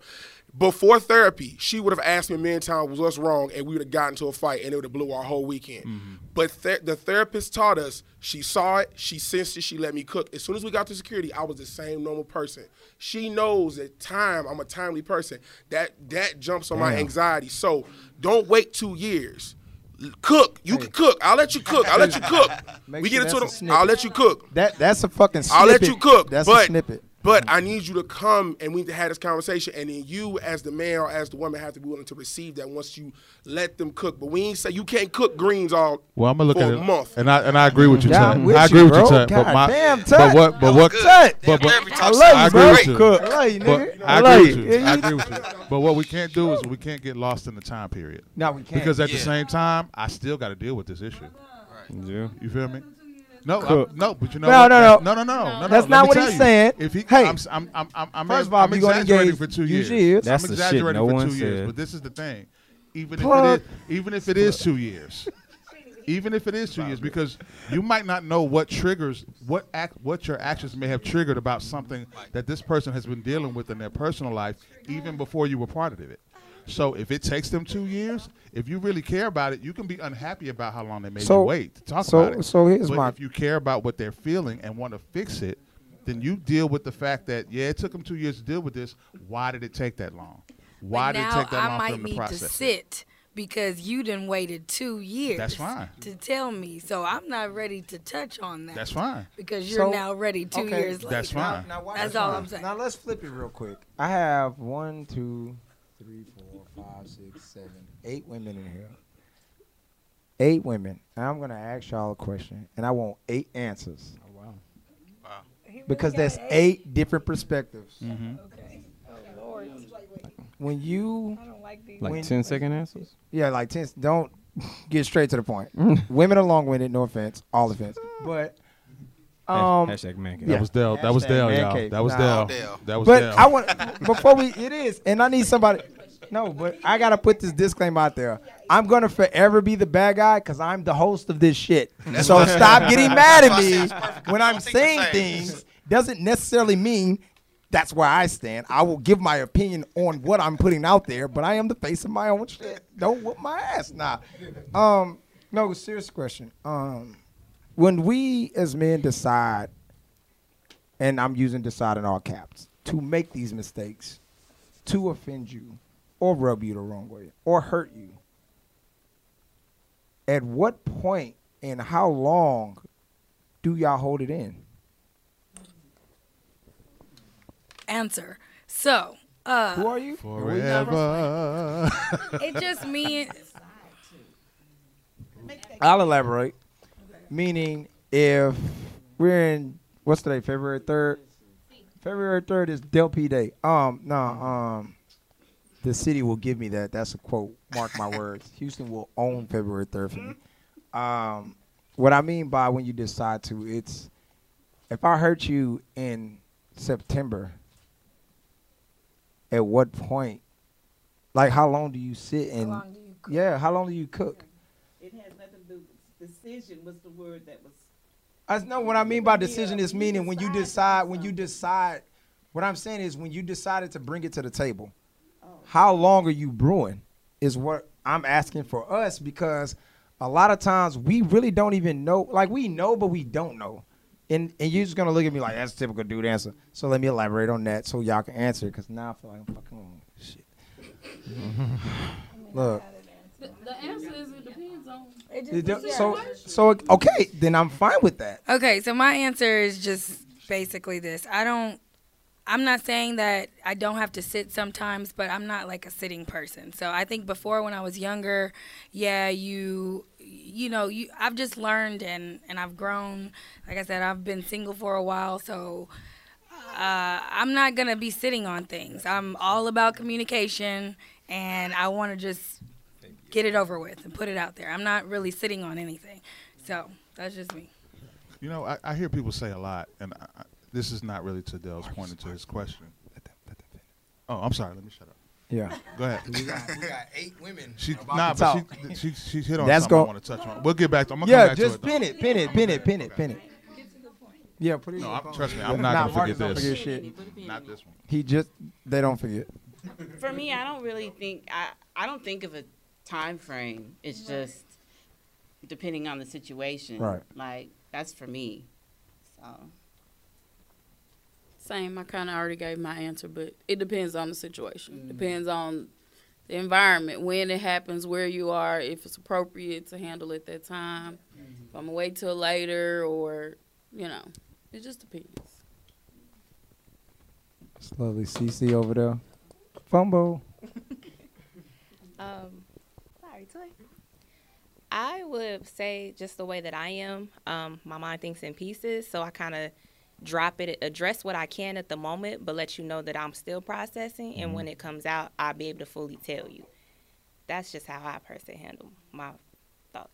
J: Before therapy, she would have asked me a million times what's wrong, and we would have gotten to a fight, and it would have blew our whole weekend. Mm-hmm. But th- the therapist taught us. She saw it, she sensed it, she let me cook. As soon as we got to security, I was the same normal person. She knows that time. I'm a timely person. That that jumps on Damn. my anxiety. So don't wait two years cook. You hey. can cook. I'll let you cook. I'll let you cook. *laughs* we get into the. I'll let you cook.
A: That that's a fucking. Snippet.
J: I'll let you cook.
A: That's
J: but,
A: a snippet.
J: But I mm-hmm. need you to come and we need to have this conversation. And then you, as the man or as the woman, have to be willing to receive that once you let them cook. But we ain't say you can't cook greens all
C: well. I'm gonna look
J: for
C: at
J: a
C: it,
J: month.
C: and I and I agree with you, Tut. I agree with you, Tut.
A: But my
C: damn,
A: But
C: what? But what?
A: Tut.
C: But, but,
A: I love you, I agree with
C: you.
A: Cook. I love you, nigga.
C: I agree with you. I agree with you. But what we can't do is we can't get lost in the time period.
A: No, we can't.
C: Because at the same time, I still got to deal with this issue.
B: Yeah.
C: You feel me? No, no, but you know,
A: no, no,
C: no, no, no, no, no.
A: That's not what he's saying.
C: If he,
A: hey,
C: I'm, I'm, I'm, I'm, I'm
A: first of all,
C: I'm
A: you're
C: exaggerating for two years.
A: years.
B: That's
C: I'm exaggerating
B: no
C: for two years, but this is the thing. Even if it is, even if it is two years, even if it is two years, because you might not know what triggers, what act, what your actions may have triggered about something that this person has been dealing with in their personal life, even before you were part of it. So if it takes them two years, if you really care about it, you can be unhappy about how long they made
A: so,
C: you wait to talk
A: so,
C: about it.
A: So here's
C: but
A: my.
C: If you care about what they're feeling and want to fix it, then you deal with the fact that yeah, it took them two years to deal with this. Why did it take that long? Why did it take that
E: I
C: long
E: might
C: for them to
E: need
C: process?
E: to sit because you didn't waited two years.
C: That's fine.
E: To tell me, so I'm not ready to touch on that.
C: That's fine.
E: Because you're
A: So-
E: now ready two
A: okay.
E: years later.
C: That's fine.
A: Now, why-
E: That's all I'm saying.
A: Now let's flip it real quick. I have one, two, three, four, five, six, seven, eight women in here. Eight women. I'm gonna ask y'all a question, and I want eight answers
B: Oh, wow. Wow.
A: Because there's eight different perspectives.
E: Okay. Oh Lord.
A: When you,
E: I don't like these.
B: Like
A: When-
B: 10 second answers?
A: yeah, like ten. Don't *laughs* get straight to the point. *laughs* women are long-winded. No offense, all offense, but um,
B: Hashtag man cave.
A: yeah.
C: That was Del. That was
A: Hashtag Del,
C: y'all. That was
A: Nah.
C: Del.
D: Del.
C: That was
A: But
C: Del.
A: I want before we it is, and I need somebody. No, but I gotta put this disclaimer out there. I'm gonna forever be the bad guy because I'm the host of this shit. so stop getting mad at
D: That's
A: me
D: say it's perfect.
A: when I'm
D: don't think the
A: saying things. Doesn't necessarily mean that's where I stand. I will give my opinion on what I'm putting out there, but I am the face of my own shit. Don't whoop my ass. Nah. Um, no, serious question. Um, when we as men decide, and I'm using decide in all caps, to make these mistakes, to offend you, or rub you the wrong way, or hurt you, at what point and how long do y'all hold it in?
E: Answer. So, uh,
A: Who are you?
C: Forever. *laughs*
E: it just means
A: I'll elaborate. Meaning, if we're in what's today, February third. February third is Del P Day. Um, no, um, the city will give me that. That's a quote. Mark my words. *laughs* Houston will own February third for me. Um, what I mean by when you decide to, it's if I hurt you in September. At what point? Like, how long do you sit and?
E: long do you cook?
A: Yeah, how long do you cook?
G: It has nothing to do with decision was the word that was
A: I know what I mean by decision is meaning when you decide when you decide what I'm saying is when you decided to bring it to the table. How long are you brewing is what I'm asking for us because a lot of times we really don't even know like we know but we don't know. And and you're just gonna look at me like that's a typical dude answer. So let me elaborate on that so y'all can answer because now I feel like I'm fucking on shit. *laughs* Look.
K: The, the answer is it depends on.
A: it do- So so okay, then I'm fine with that.
E: Okay, so my answer is just basically this. I don't I'm not saying that I don't have to sit sometimes, but I'm not like a sitting person. So I think before when I was younger, yeah, you you know, you I've just learned and and I've grown. Like I said, I've been single for a while, so uh, I'm not gonna be sitting on things. I'm all about communication, and I want to just get it over with and put it out there. I'm not really sitting on anything. So that's just me.
C: You know, I, I hear people say a lot, and I, this is not really to Del's point to his question. Oh, I'm sorry. Let me shut up.
A: Yeah.
C: Go ahead.
A: We got,
L: we got eight women.
C: She
L: about
C: nah, but she, she she hit on
A: That's
C: something I
A: go-
C: want to touch on. We'll get back to. I'm gonna
A: yeah,
C: back
A: just
C: to it.
A: pin it, pin it, pin it, pin it, pin it. Yeah, put it.
C: No,
A: your
C: I'm- trust me, I'm not
A: Nah,
C: gonna
A: Marcus
C: forget
A: don't
C: this.
A: forget shit.
C: Not this one.
A: He just they don't forget.
F: For me, I don't really think I I don't think of a time frame. It's just depending on the situation.
A: Right.
F: Like that's for me. So
K: Same. I kind of already gave my answer, but it depends on the situation. Depends on the environment, when it happens, where you are, if it's appropriate to handle it that time. If I'm gonna wait till later, or you know, it just depends.
A: It's lovely CC over there. Fumble. *laughs*
M: Um, sorry, Toy. I would say just the way that I am. Um, my mind thinks in pieces, so I kind of drop it, address what I can at the moment, but let you know that I'm still processing. And when mm-hmm. it comes out, I'll be able to fully tell you. That's just how I personally handle my thoughts.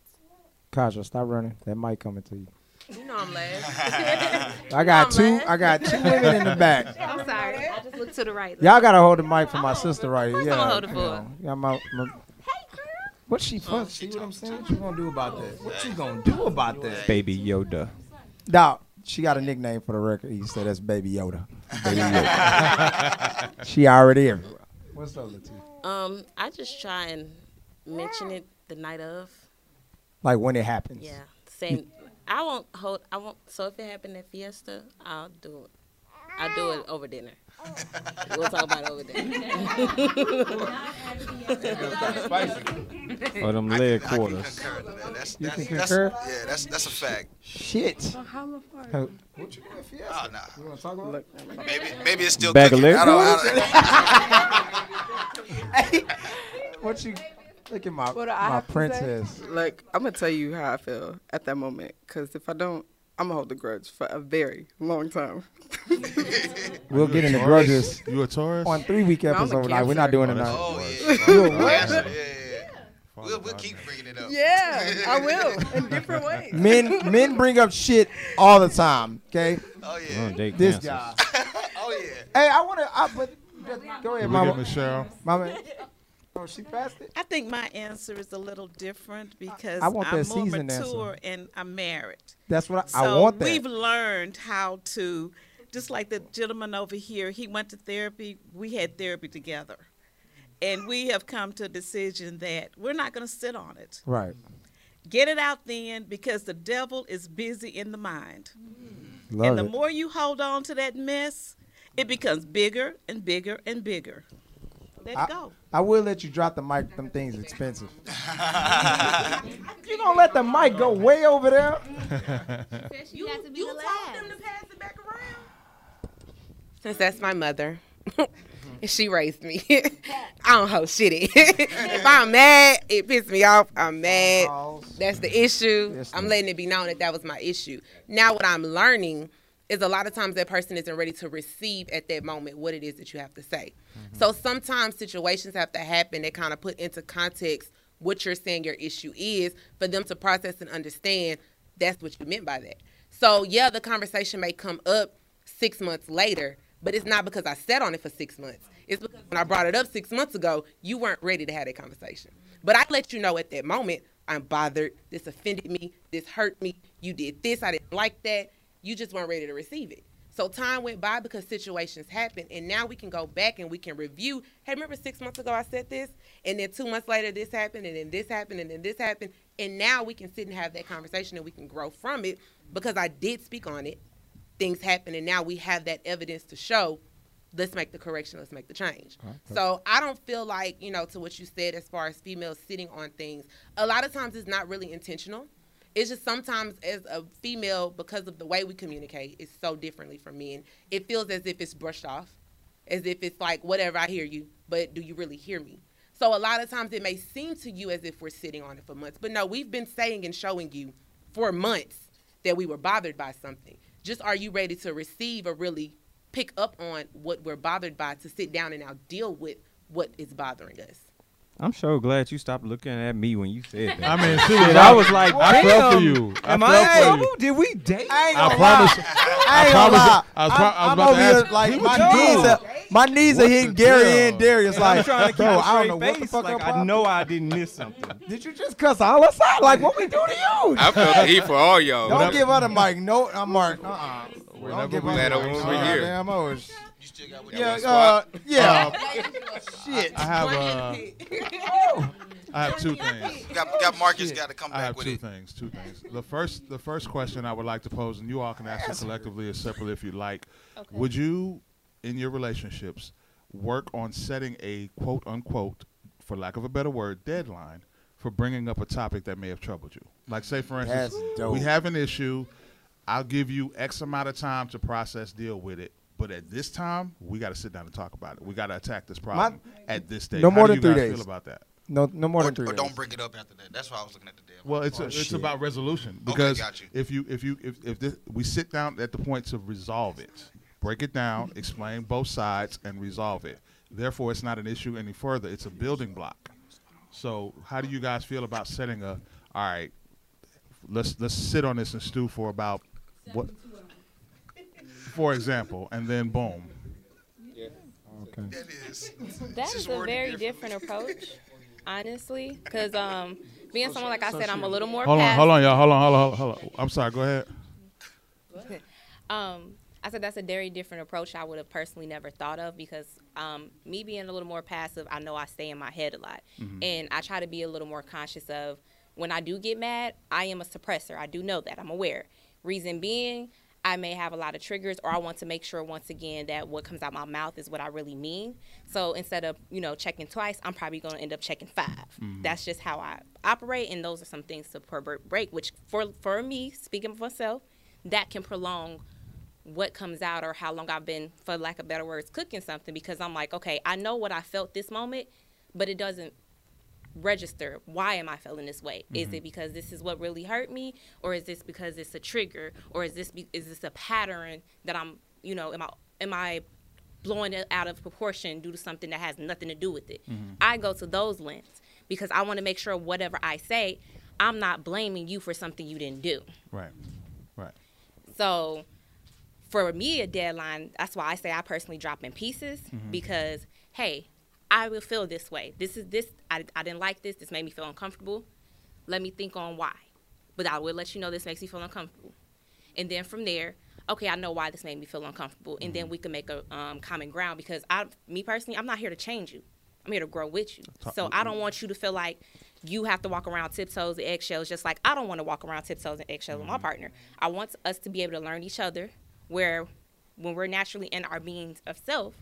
A: Kasha, stop running. That mic coming to you.
N: You know I'm laughing.
A: I got two. I got two women in the back. *laughs*
N: I'm sorry. I just looked to the right.
A: Y'all gotta hold the mic for my sister right here.
N: course
A: Yeah,
N: I'ma hold it
A: you
N: for her.
A: Yeah, my, my, What's she oh, fuck? See what I'm saying? What you gonna do about that? What you gonna do about that?
B: Baby Yoda.
A: Now, she got a nickname for the record. He said that's Baby Yoda. Baby Yoda. *laughs* she already everywhere. What's up, Latif?
N: Um, I just try and mention it the night of.
A: Like when it happens.
N: Yeah, same. I won't hold. I won't. So if it happened at Fiesta, I'll do it. I'll do it over dinner. We'll talk about it over there.
B: For them
D: I
B: leg
D: can- I can
B: quarters.
D: concur to. That's,
A: You
D: that's,
A: can
D: that's. Yeah, that's that's a fact.
A: Shit.
D: Oh, nah.
A: You want to talk about?
D: Maybe maybe it's still
B: Bag
D: cooking.
B: leg
D: I don't, I don't, *laughs*
A: What you? Look at my
L: What do I
A: my
L: have to say?
A: princess.
L: Like, I'm gonna tell you how I feel at that moment, because if I don't, I'm gonna hold the grudge for a very long time. *laughs*
A: We'll get into grudges
C: You a Taurus?
A: on three week
L: No, I'm a
A: episode. Like we're not doing it
C: Oh,
A: now.
D: oh yeah.
A: Oh, yeah,
D: oh, yeah, yeah. We'll, we'll keep bringing it up.
L: Yeah, I will in different ways. *laughs*
A: Men men bring up shit all the time. Okay.
D: Oh yeah.
B: Oh, date
A: This
B: cancers.
A: guy. *laughs*
D: oh yeah.
A: Hey, I want to. I, but, but go ahead,
C: Can we get
A: mama.
C: Miss Cheryl?
A: Mama. Oh, she passed it.
G: I think my answer is a little different because
A: I want
G: I'm
A: that
G: more
A: seasoned answer.
G: and I'm married.
A: That's what I,
G: So
A: I want. That.
G: we've learned how to, just like the gentleman over here, he went to therapy. We had therapy together, and we have come to a decision that we're not going to sit on it.
A: right.
G: Get it out then, because the devil is busy in the mind, and the
A: it.
G: more you hold on to that mess, it becomes bigger and bigger and bigger. Let
A: I,
G: it go.
A: I will let you drop the mic. Them things expensive. *laughs* you gonna let the mic go way over there?
N: you have to be the last.
O: Since that's my mother. *laughs* she raised me. *laughs* I don't hold shit. if I'm mad, it pisses me off. I'm mad. That's the issue. I'm letting it be known that that was my issue. Now, what I'm learning is a lot of times that person isn't ready to receive at that moment what it is that you have to say. Mm-hmm. So sometimes situations have to happen that kind of put into context what you're saying your issue is for them to process and understand that's what you meant by that. So, yeah, the conversation may come up six months later, but it's not because I sat on it for six months. It's because when I brought it up six months ago, you weren't ready to have that conversation. But I let you know at that moment, I'm bothered. This offended me. This hurt me. You did this. I didn't like that. You just weren't ready to receive it. So time went by because situations happened, and now we can go back and we can review. Hey, remember six months ago I said this, and then two months later this happened, and then this happened, and then this happened, and now we can sit and have that conversation and we can grow from it because I did speak on it. Things happened, and now we have that evidence to show. Let's make the correction. Let's make the change. So I don't feel like you know to what you said as far as females sitting on things. A lot of times it's not really intentional. It's just sometimes as a female, because of the way we communicate, it's so differently from men. It feels as if it's brushed off, as if it's like whatever I hear you, but do you really hear me? So a lot of times it may seem to you as if we're sitting on it for months, but no, we've been saying and showing you for months that we were bothered by something. Just are you ready to receive or really pick up on what we're bothered by to sit down and now deal with what is bothering us?
B: I'm so glad you stopped looking at me when you said that. *laughs*
C: I mean, see,
B: Shit,
C: I-
B: I was like,
C: I felt for you. I
B: Am
C: felt
B: I?
C: for you.
B: Did we date?
A: I ain't
C: I
A: gonna
C: promise.
A: lie.
C: I
A: I ain't gonna
C: promise.
A: lie.
C: I was, pro- I was
A: I'm
C: about
A: over
C: to
A: here like my knees are my knees are hitting Gary
C: deal?
A: and Darius
B: I'm
A: like,
B: trying to keep *laughs*
A: bro,
B: a
A: I don't
B: straight
A: know what the fuck
B: like,
A: I'm
B: I
A: problem.
B: know I didn't miss something.
A: Did you just cuss all us out? Like what we do to you?
I: I felt the heat for all y'all.
A: Don't give her the mic. No, I'm Mark. Uh-uh.
C: Whenever
A: Don't
C: we-
A: her
I: Glad
A: the
I: I
A: mic.
I: was
A: Uh,
I: here.
A: Damn, I was.
D: You still got what *laughs*
A: Yeah,
D: you
A: uh, yeah.
C: Uh,
A: Shit.
C: I have uh, *laughs* I have two things.
D: got, got Marcus got to come
C: I
D: back
C: have
D: with
C: two
D: it.
C: things. Two things. The first, the first question I would like to pose, and you all can answer collectively or separately if you like. Okay. Would you, in your relationships, work on setting a quote unquote, for lack of a better word, deadline for bringing up a topic that may have troubled you? Like, say for instance, we have an issue. I'll give you X amount of time to process, deal with it. But at this time, we got to sit down and talk about it. We got to attack this problem at this stage.
A: No
C: How
A: more
C: do
A: than
C: you
A: three
C: guys
A: days.
C: feel about that?
A: No, no more
D: Or,
A: than three
D: or
A: days.
D: don't bring it up after that. That's why I was looking at the deadline.
C: Well, it's
A: Oh,
C: it's about resolution because
D: got you.
C: if you if you if if this, we sit down at the point to resolve it, break it down, explain both sides, and resolve it. Therefore, it's not an issue any further. It's a building block. So, how do you guys feel about setting a? All right, let's let's sit on this and stew for about what? For example, and then boom.
A: Okay.
D: That is.
M: That is a very different approach, honestly, because um, being someone like I said, I'm a little more.
C: Hold on,
M: passive.
C: hold on, y'all. Hold on, hold on, hold on. I'm sorry. Go ahead. *laughs*
M: Um, I said that's a very different approach I would have personally never thought of because um, me being a little more passive, I know I stay in my head a lot,
C: Mm-hmm.
M: and I try to be a little more conscious of when I do get mad, I am a suppressor. I do know that. I'm aware. Reason being, I may have a lot of triggers, or I want to make sure once again that what comes out my mouth is what I really mean. So instead of you know checking twice, I'm probably going to end up checking 5 mm-hmm. That's just how I operate, and those are some things to break. Which for for me, speaking for myself, that can prolong what comes out or how long I've been, for lack of better words, cooking something because I'm like, okay, I know what I felt this moment, but it doesn't register why am i feeling this way mm-hmm. is it because this is what really hurt me or is this because it's a trigger or is this be, is this a pattern that i'm you know am i am i blowing it out of proportion due to something that has nothing to do with it mm-hmm. i go to those lens because i want to make sure whatever i say i'm not blaming you for something you didn't do
C: right right
M: so for me a deadline that's why i say i personally drop in pieces mm-hmm. because hey I will feel this way. This is this. I, I didn't like this. This made me feel uncomfortable. Let me think on why. But I will let you know this makes me feel uncomfortable. And then from there, okay, I know why this made me feel uncomfortable. And mm-hmm. then we can make a um, common ground because I, me personally, I'm not here to change you. I'm here to grow with you. So I don't want you to feel like you have to walk around tiptoes and eggshells, just like I don't want to walk around tiptoes and eggshells mm-hmm. with my mm-hmm. partner. I want us to be able to learn each other where when we're naturally in our beings of self,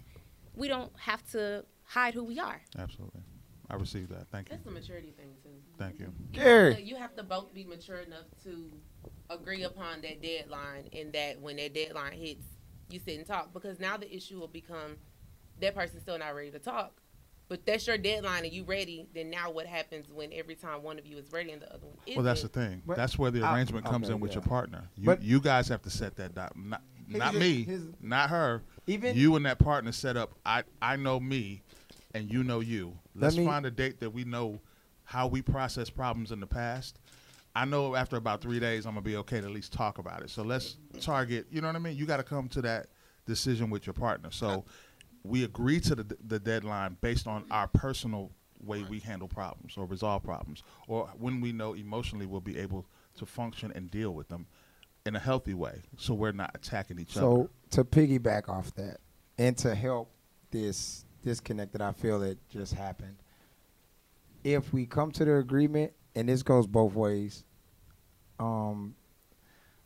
M: we don't have to hide who we are.
C: Absolutely. I received that. Thank
O: you.
C: That's
O: a maturity thing too.
C: Thank you.
A: Gary.
O: You have to both be mature enough to agree upon that deadline and that when that deadline hits, you sit and talk because now the issue will become that person's still not ready to talk. But that's your deadline and you ready, then now what happens when every time one of you is ready and the other one isn't?
C: Well, that's the thing. But that's where the arrangement I, comes okay, in with yeah. your partner. You, but you guys have to set that down. Not, not me, his, not her. Even you and that partner set up. I I know me and you know you. Let's me, find a date that we know how we process problems in the past. I know after about three days, I'm gonna be okay to at least talk about it. So let's target. You know what I mean? You got to come to that decision with your partner. So we agree to the the deadline based on our personal way we handle problems or resolve problems, or when we know emotionally we'll be able to function and deal with them in a healthy way. So we're not attacking each
A: so other. So to piggyback off that, and to help this disconnect that I feel that just happened. If we come to the agreement, and this goes both ways, um,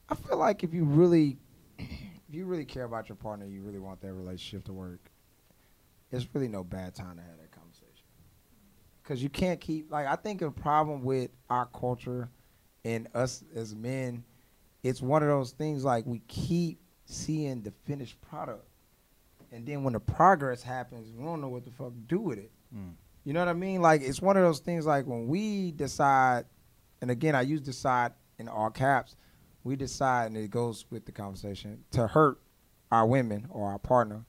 A: I feel like if you really, *clears throat* if you really care about your partner, you really want that relationship to work. It's really no bad time to have that conversation. Cause you can't keep like I think a problem with our culture and us as men, it's one of those things like we keep seeing the finished product and then when the progress happens, we don't know what the fuck to do with it. Mm. You know what I mean? Like it's one of those things. Like when we decide, and again, I use decide in all caps. We decide, and it goes with the conversation to hurt our women or our partner.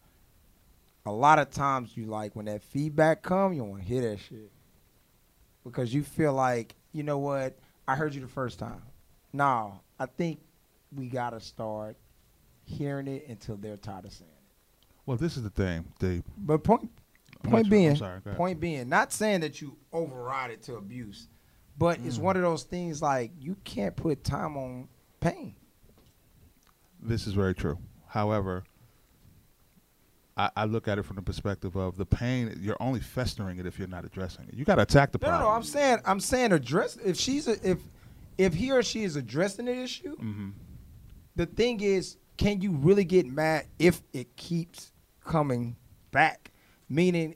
A: A lot of times, you like when that feedback come, you want to hear that shit because you feel like you know what I heard you the first time. Now I think we gotta start hearing it until they're tired of saying.
C: Well, this is the thing. The
A: but point point being, sorry, point being, not saying that you override it to abuse, but mm. it's one of those things like you can't put time on pain.
C: This is very true. However, I, I, look at it from the perspective of the pain. You're only festering it if you're not addressing it. You got to attack the
A: no,
C: problem.
A: No, no, I'm saying, I'm saying address. If she's a, if if he or she is addressing the issue, mm-hmm. the thing is, can you really get mad if it keeps coming back. Meaning,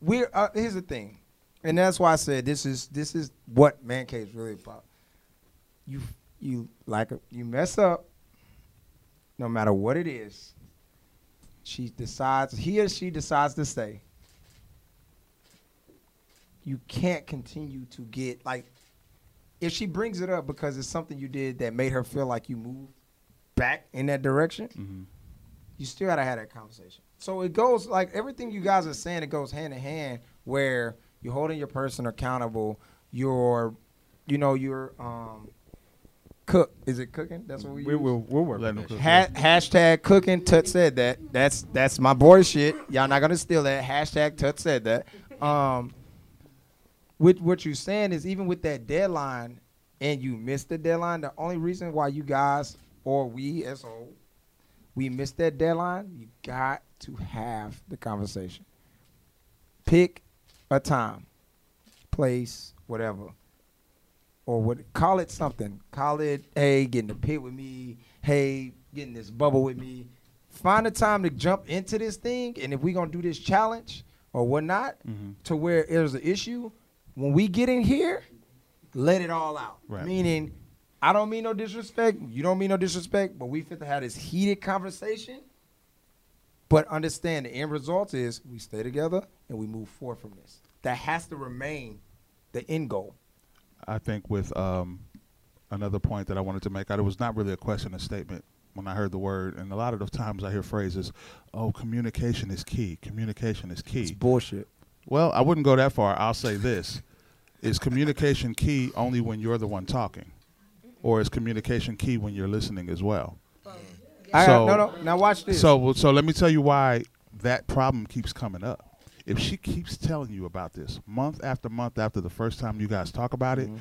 A: we're uh, here's the thing, and that's why I said this is this is what man cave is really about. You you like you mess up, no matter what it is. She decides he or she decides to stay. You can't continue to get like if she brings it up because it's something you did that made her feel like you moved back in that direction. Mm-hmm. You still gotta have that conversation. So it goes like everything you guys are saying. It goes hand in hand where you're holding your person accountable. You're, you know, you're um, cook. Is it cooking? That's what we. We
B: will. We'll work.
A: Let cook. Ha- hashtag cooking. Tut said that. That's that's my boy shit. Y'all not gonna steal that. Hashtag Tut said that. Um, with what you're saying is even with that deadline, and you missed the deadline. The only reason why you guys or we as whole we missed that deadline, you got to have the conversation. Pick a time, place, whatever. or what call it something. Call it hey, getting the pit with me, hey, getting this bubble with me. Find a time to jump into this thing, and if we're gonna do this challenge or whatnot,
C: Mm-hmm.
A: to where there's an issue, when we get in here, let it all out.
C: Right.
A: Meaning, I don't mean no disrespect, you don't mean no disrespect, but we fit to have this heated conversation. But understand the end result is we stay together and we move forward from this. That has to remain the end goal.
C: I think with um, another point that I wanted to make, it was not really a question, a statement when I heard the word. And a lot of the times I hear phrases, "Oh, communication is key. Communication is key." It's
A: bullshit.
C: Well, I wouldn't go that far. I'll say this: Is communication key only when you're the one talking, or is communication key when you're listening as well?
A: I got- no, no. Now watch this.
C: So, so let me tell you why that problem keeps coming up. If she keeps telling you about this month after month after the first time you guys talk about it, mm-hmm.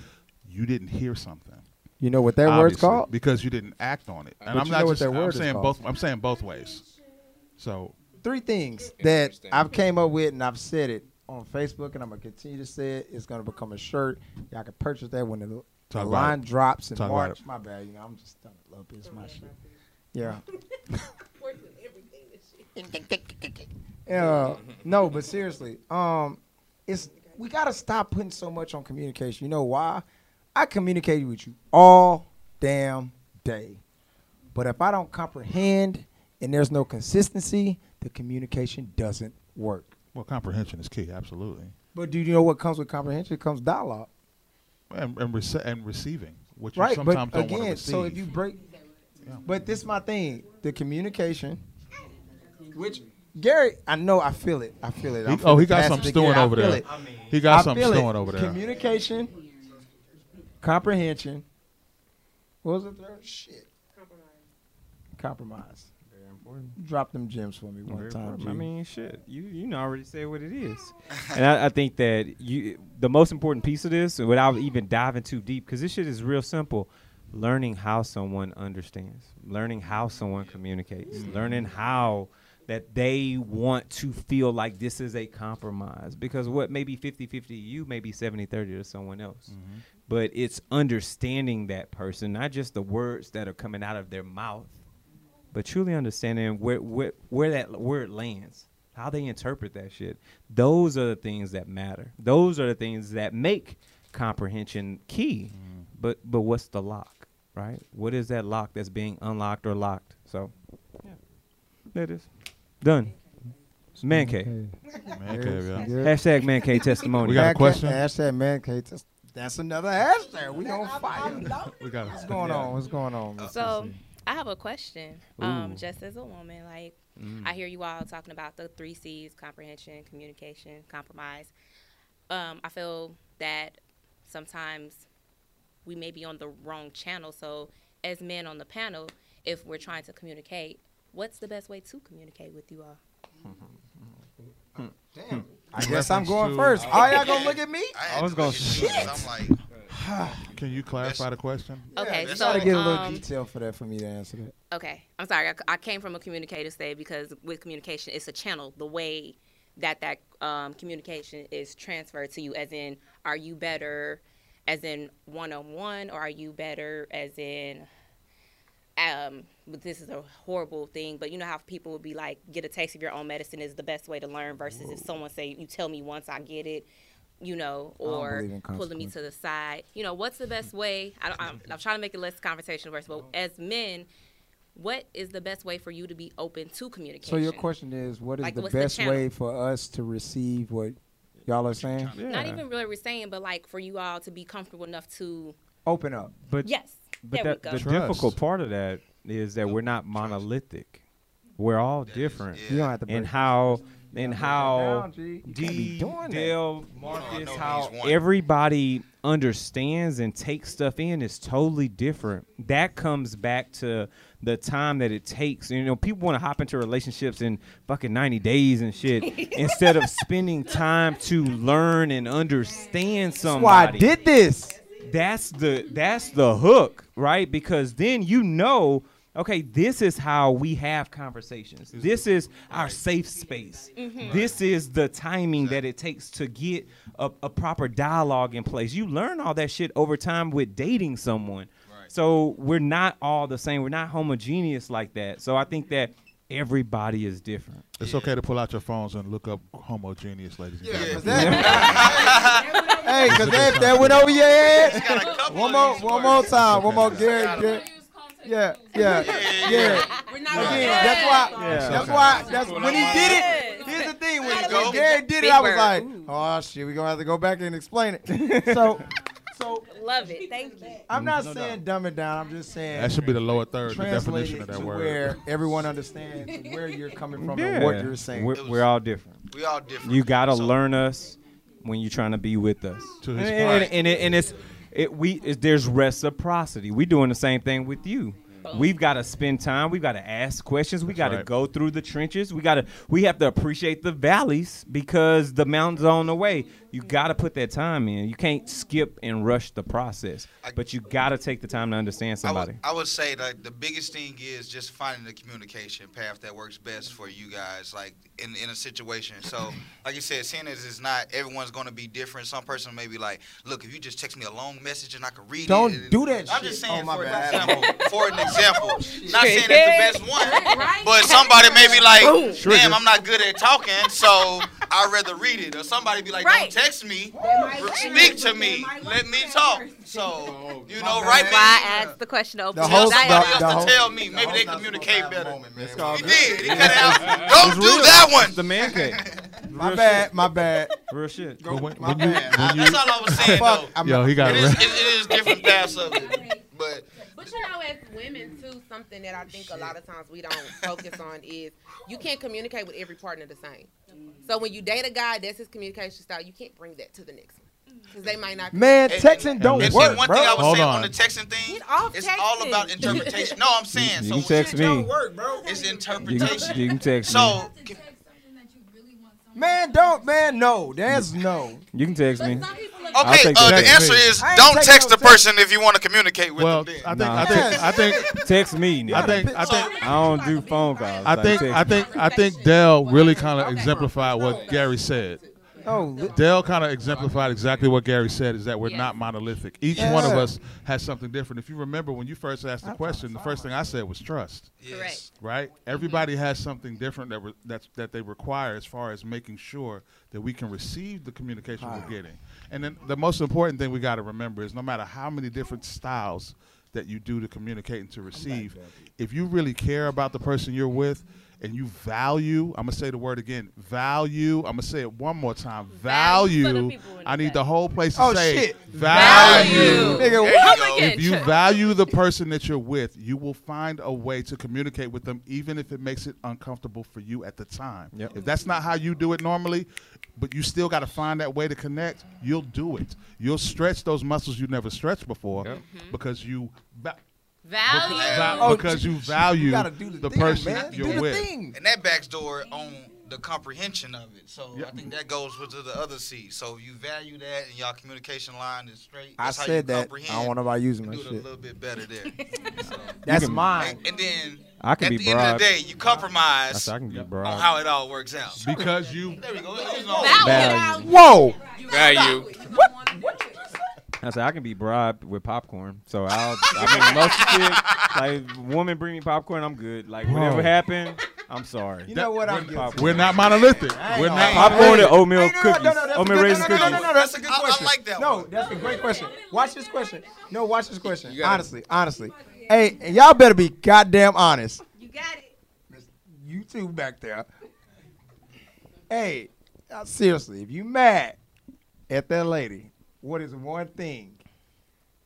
C: you didn't hear something.
A: You know what that word's called?
C: Because you didn't act on it. And
A: But
C: I'm
A: you
C: not
A: know what
C: just,
A: that
C: I'm
A: word is
C: saying both I'm saying both ways. So
A: Three things that I've came up with and I've said it on Facebook and I'm gonna continue to say it. It's gonna become a shirt. Y'all can purchase that when the, the line
C: it.
A: drops in
C: Talk
A: March. My bad, you know, I'm just done a little bit. It's my shit. Yeah. *laughs* Yeah. No, but seriously, um, it's we gotta stop putting so much on communication. You know why? I communicate with you all damn day, but if I don't comprehend and there's no consistency, the communication doesn't work.
C: well comprehension is key, absolutely.
A: But do you know what comes with comprehension? It comes dialogue.
C: And and, rece- and receiving, which you sometimes
A: but
C: don't want to
A: again,
C: receive.
A: so if you break, but this is my thing: the communication, which Gary, I know, I feel it, I feel it.
C: He-
A: I'm
C: oh, he got
A: pass
C: something
A: it to Gary.
C: stewing over there.
A: it.
C: He got
A: I
C: something stewing over there.
A: Communication, comprehension. What was the third? Shit. Compromise. Very important. Drop them gems for me one
B: Very
A: time.
B: I mean, shit, you you know already said what it is, *laughs* and I, I think that you the most important piece of this, without even diving too deep, because this shit is real simple. Learning how someone understands, learning how someone communicates, mm. learning how that they want to feel like this is a compromise. Because what may be 50 50 you may be 70 30 to someone else. Mm-hmm. But it's understanding that person, not just the words that are coming out of their mouth, but truly understanding where where where that where it lands, how they interpret that shit. Those are the things that matter. Those are the things that make comprehension key. Mm. But but what's the lock, right? What is that lock that's being unlocked or locked? So, yeah, there it is. Done. Man cave.
C: Man cave, yeah.
B: Hashtag man cave testimony.
C: We got a question?
A: Hashtag man cave. test- That's another hashtag. We on fire.
C: We got
A: What's going on? What's going on? Miss
M: So I have a question. Um, just as a woman, like
A: Mm.
M: I hear you all talking about the three C's: comprehension, communication, compromise. Um, I feel that sometimes we may be on the wrong channel. So, as men on the panel, if we're trying to communicate, what's the best way to communicate with you all?
A: Damn. I guess I'm going first. All y'all gonna look at me?
C: I was gonna
A: shit.
D: I'm *sighs*
C: Can you clarify the question?
M: Okay,
A: Yeah,
M: so,
A: gotta get a little
M: um,
A: detail for that for me to answer that.
M: Okay, I'm sorry. I, I came from a communicative state because with communication, it's a channel. The way that that um, communication is transferred to you, as in, are you better, as in one on one, or are you better, as in, um, but this is a horrible thing. But you know how people would be like, get a taste of your own medicine is the best way to learn versus if someone say, you tell me once I get it. You know, or pulling me to the side. You know, what's the best *laughs* way? I, don't- I'm, I'm trying to make it less conversation versus, but as men, what is the best way for you to be open to communication?
A: So your question is, what is
M: Like,
A: the
M: what's the
A: best way for us to receive what y'all are saying?
M: Not even really we're saying, but like for you all to be comfortable enough to
A: Open up.
B: But
M: yes,
B: But
M: there
B: that,
M: we
B: the
M: go.
B: difficult part of that is that we're not monolithic. We're all different.
A: You don't have to
B: and how and how
A: down, G. You can't
B: D,
A: be doing that.
B: Dale, Marcus,
D: no
B: how everybody understands and takes stuff in is totally different. That comes back to the time that it takes. You know, people want to hop into relationships in fucking 90 days and shit *laughs* instead of spending time to learn and understand
A: That's why I did this.
B: that's the that's the hook, right? Because then you know okay, this is how we have conversations. This is our safe space.
M: Mhm.
B: This is the timing that it takes to get a, a proper dialogue in place. You learn all that shit over time with dating someone. So we're not all the same. We're not homogeneous like that. So I think that everybody is different.
C: It's okay to pull out your phones and look up homogeneous, ladies and gentlemen. *laughs*
A: hey, because that, that went over your head. One more, one more time. One more, Gary. Gary. Yeah, yeah, yeah. Again, that's why.
B: Yeah.
A: That's why. That's when he did it. Here's the thing: when, when Gary did it, I was like, "Oh shit, we're gonna have to go back and explain it." *laughs* so, so
M: Love it. Thank you.
A: I'm mm-hmm. not saying dumb it down. I'm just saying
C: That should be the lower third, the definition of that
A: to
C: word.
A: Where everyone understands where you're coming from
B: Yeah.
A: and what you're saying.
B: We're, we're all different.
D: We all different.
B: You gotta learn us when you're trying to be with us.
C: To
B: and,
C: his
B: and,
C: point.
B: and, and, it, and it's it, we it, there's reciprocity. We doing the same thing with you. We've got to spend time. We've got to ask questions. We got to
C: right.
B: go through the trenches. We got to. We have to appreciate the valleys because the mountains are on the way. You got to put that time in. You can't skip and rush the process. But you got to take the time to understand
D: I would,
B: somebody.
D: I would say that the biggest thing is just finding the communication path that works best for you guys, like in, in a situation. So, *clears throat* like you said, seeing as it's not everyone's going to be different. Some person may be like, "Look, if you just text me a long message and I can read it.
A: Don't
D: it."
A: do that
D: I'm
A: shit.
D: just saying
A: Oh, my
D: for
A: bad.
D: an example. For an example, *laughs* not saying it's the best one, but somebody may be like,
A: Boom.
D: "Damn, I'm not good at talking, so I'd rather read it." Or somebody be like,
M: Right.
D: "Don't text me, speak to me, let me talk." So, oh, you know, right
A: bad.
M: Why I asked the question to open
A: The host-
M: dialogue.
A: the-
D: Somebody
A: the
D: else
A: host-
D: to tell me. Maybe they communicate better.
A: It's all
D: He did. He cut out. *laughs* Don't do
B: real.
D: that one.
B: The man cave. *laughs*
A: My
B: Real
A: bad.
B: shit.
A: My bad.
B: Real shit.
C: But when,
A: My
C: when you,
A: bad.
C: when you,
D: That's all I was *laughs* saying,
A: Fuck.
D: though.
C: Yo, he got
D: it, is, it, it is different paths of it. But
O: But you know, as women too, something that I think a lot of times we don't focus on is you can't communicate with every partner the same. So when you date a guy, that's his communication style. You can't bring that to the next one because they might not.
A: Man,
D: And-
A: texting don't
D: and
A: work,
D: then one
A: bro.
D: thing I was
C: Hold
D: saying
C: on.
D: on the texting thing,
O: Get off
D: it's all about interpretation. No, I'm saying
B: You
D: so.
B: text me.
A: work, bro.
D: It's interpretation.
B: you can text me.
D: So
A: Man, don't. Man, no. That's no.
B: You can text me.
D: Okay,
B: take
D: uh, the
C: Text
D: answer
C: me.
D: is
A: I ain't
D: don't
A: taking
D: text
A: no
D: the person if you want to communicate with
C: well,
D: them. Then.
C: I think,
B: Nah.
C: I think, I think, *laughs*
B: Text me. nigga.
C: I think, I think,
B: I don't do phone calls.
C: I
B: Like,
C: think,
B: text
C: I
B: me.
C: think, I think Del really kind of exemplified what Gary said.
A: Oh,
C: oh Del kind of exemplified exactly what Gary said is that we're
M: Yes.
C: not monolithic. Each one of us has something different. If you remember when you first asked the question, the first thing I said was trust,
D: Yes.
C: right? Everybody has something different that re- that's, that they require as far as making sure that we can receive the communication we're getting. And then the most important thing we got to remember is no matter how many different styles that you do to communicate and to receive, if you really care about the person you're with and you value, I'm gonna say the word again, value. I'm gonna say it one more time,
M: Value.
C: Value. I need the whole place to
A: Oh,
C: say
A: shit.
C: value.
A: Nigga, what?
C: If you value the person that you're with, you will find a way to communicate with them, even if it makes it uncomfortable for you at the time.
B: Yep.
C: If that's not how you do it normally, but you still got to find that way to connect, you'll do it. You'll stretch those muscles you never stretched before because you va-
M: Value.
C: va-
A: Oh,
C: because you
A: You
C: value
A: gotta do the,
C: the
A: thing,
C: person
A: man.
C: you're
A: do the
C: with.
A: thing.
D: And that backs door on the comprehension of it. So I think that goes with the other C. So you value that and y'all communication line is straight.
A: I
D: That's how
A: said
D: you
A: that. I don't want nobody using my
D: do it a little bit better there. *laughs* So,
A: That's
B: can-
A: mine.
D: and, and then
B: I can
D: at
B: be
D: the end of the day, you compromise
B: That's- I can be
D: on how it all works out.
C: Because you
D: There we go.
B: Value.
A: Whoa.
I: Value.
B: I said I can be bribed with popcorn. So I'll. I mean, most shit. Like, woman bring me popcorn, I'm good. Like, whatever
C: Whoa.
B: happened, I'm sorry.
A: You know what I'm
B: Popcorn.
A: guilty.
C: we're not monolithic. We're not.
B: Popcorn and oatmeal
A: Hey, no, no,
B: cookies.
A: no, no, that's a
B: oatmeal raisin
A: no, no, no, no, no, that's a good
D: I- I like that
A: No,
D: one.
A: that's a great question. Watch this question. No, watch this question.
I: gotta-
A: Honestly, honestly. Hey, y'all better be goddamn honest.
O: You got it.
A: You two back there. Hey, uh, seriously, if you mad at that lady, what is one thing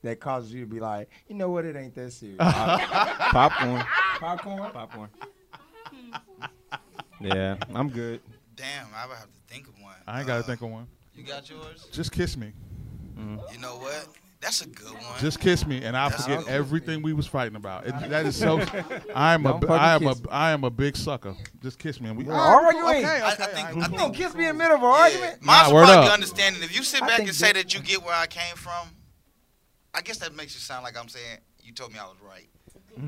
A: that causes you to be like, you know what, it ain't that serious? *laughs*
B: Popcorn.
A: Popcorn?
B: Popcorn. *laughs* Yeah, I'm good.
D: Damn, I would have to think of one.
C: I ain't got to
D: Uh,
C: think of one.
D: You got yours?
C: Just kiss me.
D: You know what? That's a good one.
C: Just kiss me, and I'll
D: That's
C: forget everything we was fighting about. It, *laughs* that is so. I am a.
A: Don't
C: bi- I am
A: kiss
C: a. I am a big sucker. Just kiss me, and we.
A: We're
C: all right,
A: arguing.
C: Okay,
D: I, I think,
C: I-
D: I
A: You
D: think
A: gonna kiss me in the middle of an
D: Yeah.
A: argument?
D: Mine's
C: Nah, word
D: probably
C: up.
D: understanding. If you sit back and say
A: that-
D: that you get where I came from, I guess that makes it sound like I'm saying you told me I was right. *laughs*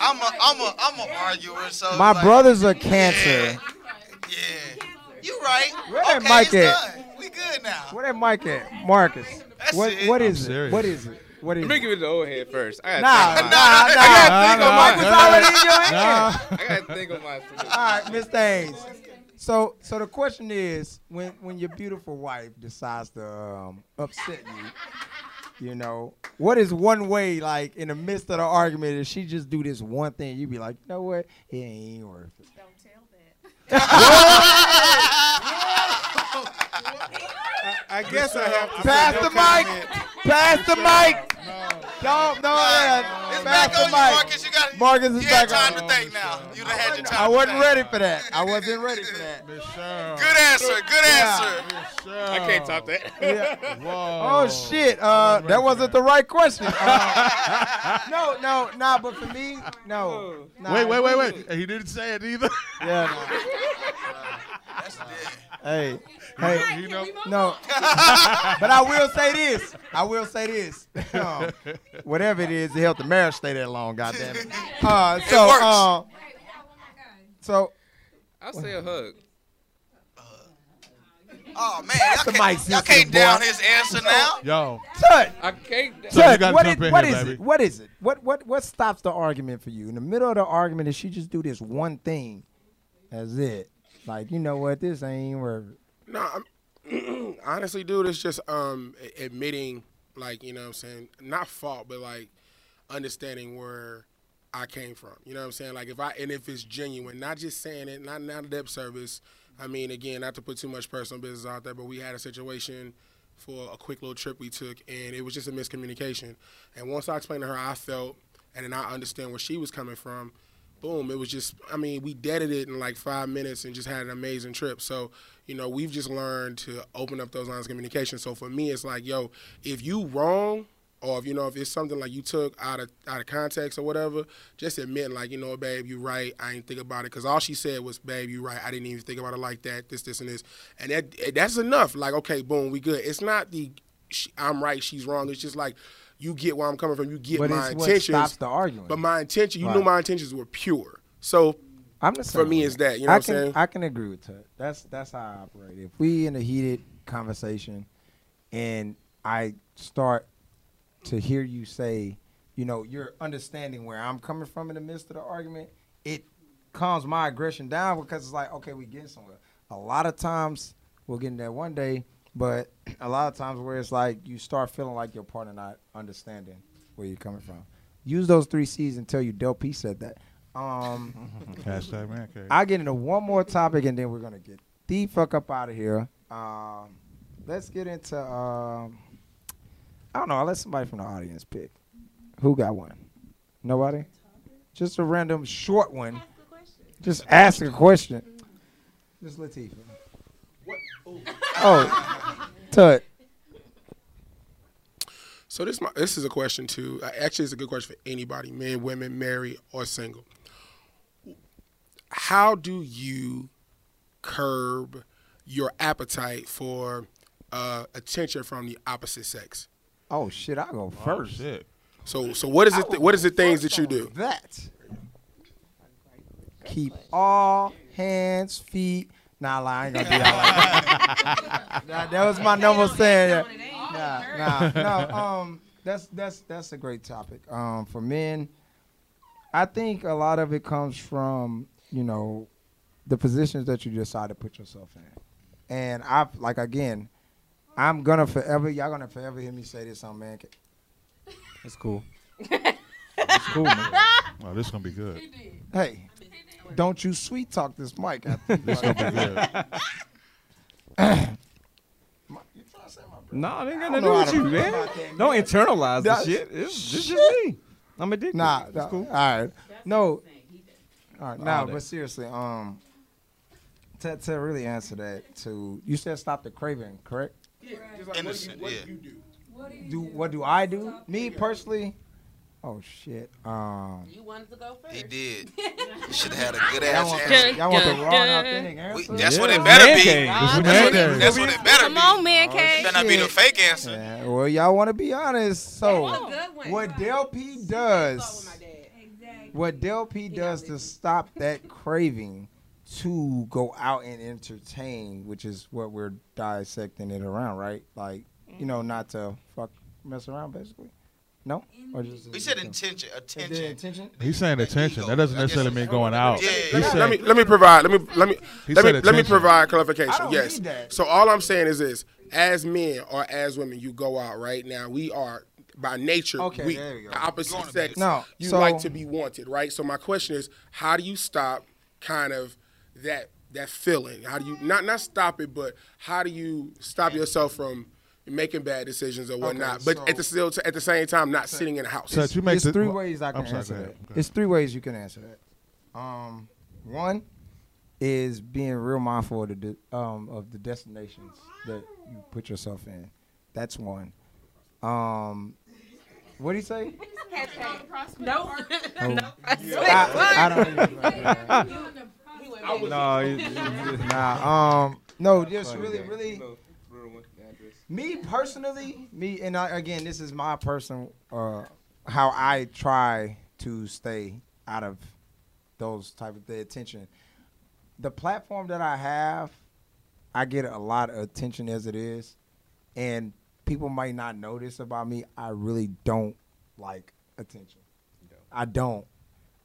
D: I'm a, I'm a, I'm a arguer. So
A: My
D: like,
A: brother's a cancer.
D: Yeah, you right.
A: Where that
D: okay,
A: mic
D: it's
A: at?
D: done. We good now.
A: Where that mic at? Marcus.
D: That's
A: what
D: it.
A: what
D: I'm
A: is it? What is it? What is
I: Let me
A: it?
I: give it the old head first. I
A: Nah,
I: gotta
A: nah,
I: think
A: nah.
I: on I gotta think
A: Mike
I: on
A: was already in your
I: my.
A: hand.
I: I gotta think on my.
A: All right, Miss Thames. So, so the question is, when when your beautiful wife decides to um, upset you, you know, what is one way, like in the midst of the argument, if she just do this one thing, you be like, you know what, it ain't worth it. *laughs*
H: I guess I have to
A: Pass the mic. Pass the mic. Don't, no, yeah.
D: It's
A: Pass
D: back
A: the
D: on you,
A: mic.
D: Marcus. You got.
A: Marcus is
D: you had
A: back
D: time
A: on.
D: to think now. You done had your time.
A: I wasn't
D: think.
A: ready for that. I wasn't ready for that. *laughs*
D: Good answer. Good answer.
I: I can't top that.
A: Yeah. *laughs*
C: Whoa.
A: Oh shit! Uh, that wasn't the right question. *laughs* Uh, no, no, nah. But for me, no. Nah,
C: Wait, wait, wait, wait. He didn't say it either.
A: Yeah.
D: That's dead.
A: Hey, hey,
C: You know,
A: no. *laughs* but I will say this. I will say this. Um, *laughs* whatever it is, it helped the marriage stay that long. Goddamn it. Uh, so,
D: works.
A: um, so
I: I'll say a hug.
D: Oh man,
A: the
D: y'all
A: mic
D: can't, y'all can't down his answer now.
C: yo,
A: Tut,
I: I can't.
C: So you
A: Tut,
C: gotta
A: what
C: jump
A: what
C: here,
A: is it? What is it? What what what stops the argument for you in the middle of the argument? If she just do this one thing, that's it. Like you know what, this ain't worth.
J: No, *clears throat* honestly, dude, it's just um admitting, like you know, what I'm saying, not fault, but like understanding where I came from. You know what I'm saying? Like if I and if it's genuine, not just saying it, not not a lip service. I mean, again, not to put too much personal business out there, but we had a situation for a quick little trip we took, and it was just a miscommunication. And once I explained to her I felt, and then I understand where she was coming from, boom, it was just, I mean, we deaded it in like five minutes and just had an amazing trip. So, you know, we've just learned to open up those lines of communication. So for me, it's like, yo, if you wrong, or if you know if it's something like you took out of out of context or whatever, just admit like you know, babe, you right. I didn't think about it because all she said was, babe, you right. I didn't even think about it like that. This, this, and this, and that that's enough. Like, okay, boom, we good. It's not the I'm right, she's wrong. It's just like you get where I'm coming from. You get
A: But
J: my intentions.
A: stops the arguing.
J: But my intention, you
A: Right.
J: knew my intentions were pure. So
A: I'm the
J: for me,
A: way.
J: it's that. You know
A: I
J: what
A: can
J: I'm saying?
A: I can agree with that. That's that's how I operate. If we in a heated conversation, and I start to hear you say, you know, you're understanding where I'm coming from in the midst of the argument, it calms my aggression down because it's like, okay, we getting somewhere. A lot of times we'll get in there one day, but a lot of times where it's like you start feeling like your partner not understanding where you're coming from. Use those three C's until you Del P said that. Um, *laughs*
C: Hashtag man cave.
A: I get into one more topic and then we're gonna get the fuck up out of here. Um, let's get into um, I don't know. I'll let somebody from the audience pick. Who got one? Nobody. Just a random short one. Just ask a question. Just Latifah. Oh, Tut.
J: So this my, this is a question too. Uh, Actually, it's a good question for anybody, men, women, married or single. How do you curb your appetite for uh, attention from the opposite sex?
A: Oh shit! I go
C: Oh,
A: first.
C: shit.
J: So so what is it? Th- what is the things that you do?
A: That. Keep all hands, feet. Nah, lie, I ain't gonna do that. *laughs* Nah, that was my number saying. Nah, nah, no. Um, that's that's that's a great topic. Um, for men, I think a lot of it comes from you know the positions that you decide to put yourself in, and I've like again, I'm gonna forever. Y'all gonna forever hear me say this on man. Cave.
B: It's cool. *laughs* it's cool, man. *laughs*
C: Oh, this is gonna be good.
A: Hey, don't you sweet talk this mic. After *laughs*
C: This gonna be good.
B: No, it ain't got
A: I
B: nothing
A: don't
B: to do with you, man. Don't internalize the
A: That's-
B: shit. It's, it's just me. I'm addicted.
A: Nah,
B: it's
A: nah,
B: cool.
A: all right. No. All right, now,
B: All day.
A: but seriously, um, to to really answer that, to you said stop the craving, correct?
D: Innocent, yeah.
A: Do what do I do? Me personally? Oh shit. Um,
O: You wanted to go first.
D: He did. *laughs* You should have had a good ass answer.
A: y'all want the raw and authentic answer?
D: We- that's what it better
B: man
D: be.
B: cave.
D: That's, what it, that's what it better
M: Come
D: be.
M: Come on, man
A: Oh,
M: cave.
D: Better not be the fake answer.
A: Yeah, well, y'all want to be honest, so
O: That's a good one.
A: what Del P does, what Del P does to stop *laughs* that craving to go out and entertain, which is what we're dissecting it around, right? Like, you know, not to fuck mess around, basically. No, or just
D: We said intention. Attention.
A: intention.
C: He's saying attention. That doesn't necessarily mean going out.
D: Yeah, yeah, yeah.
J: let me let me provide let me let me
C: He
J: let me let me
C: attention.
J: provide
A: I
J: clarification.
A: don't
J: Yes.
A: need that.
J: So all I'm saying is this: as men or as women, you go out right now. We are by nature
A: Okay,
J: we,
A: there we go.
J: the opposite sex.
A: No,
J: you
A: so-
J: like to be wanted, right? So my question is, how do you stop kind of that that feeling? How do you not not stop it, but how do you stop yourself from making bad decisions or whatnot? but
A: so-
J: at the still at the same time, not sitting in the house.
C: So you make
A: It's
C: the-
A: three
C: well,
A: ways I can
C: sorry,
A: answer
C: go
A: that.
C: ahead.
A: It's three ways you can answer that. Um, one is being real mindful of the de- um, of the destinations that you put yourself in. That's one. Um, what do you say? *laughs*
F: No.
A: Oh. I, I don't even
B: No, it- it-
A: nah, um, no, just
I: Funny
A: really,
I: that.
A: really.
I: Little- little one, address.
A: Me personally, me and I, again, this is my personal uh, how I try to stay out of those type of the attention. The platform that I have, I get a lot of attention as it is, and people might not notice about me. I really don't like attention. I don't.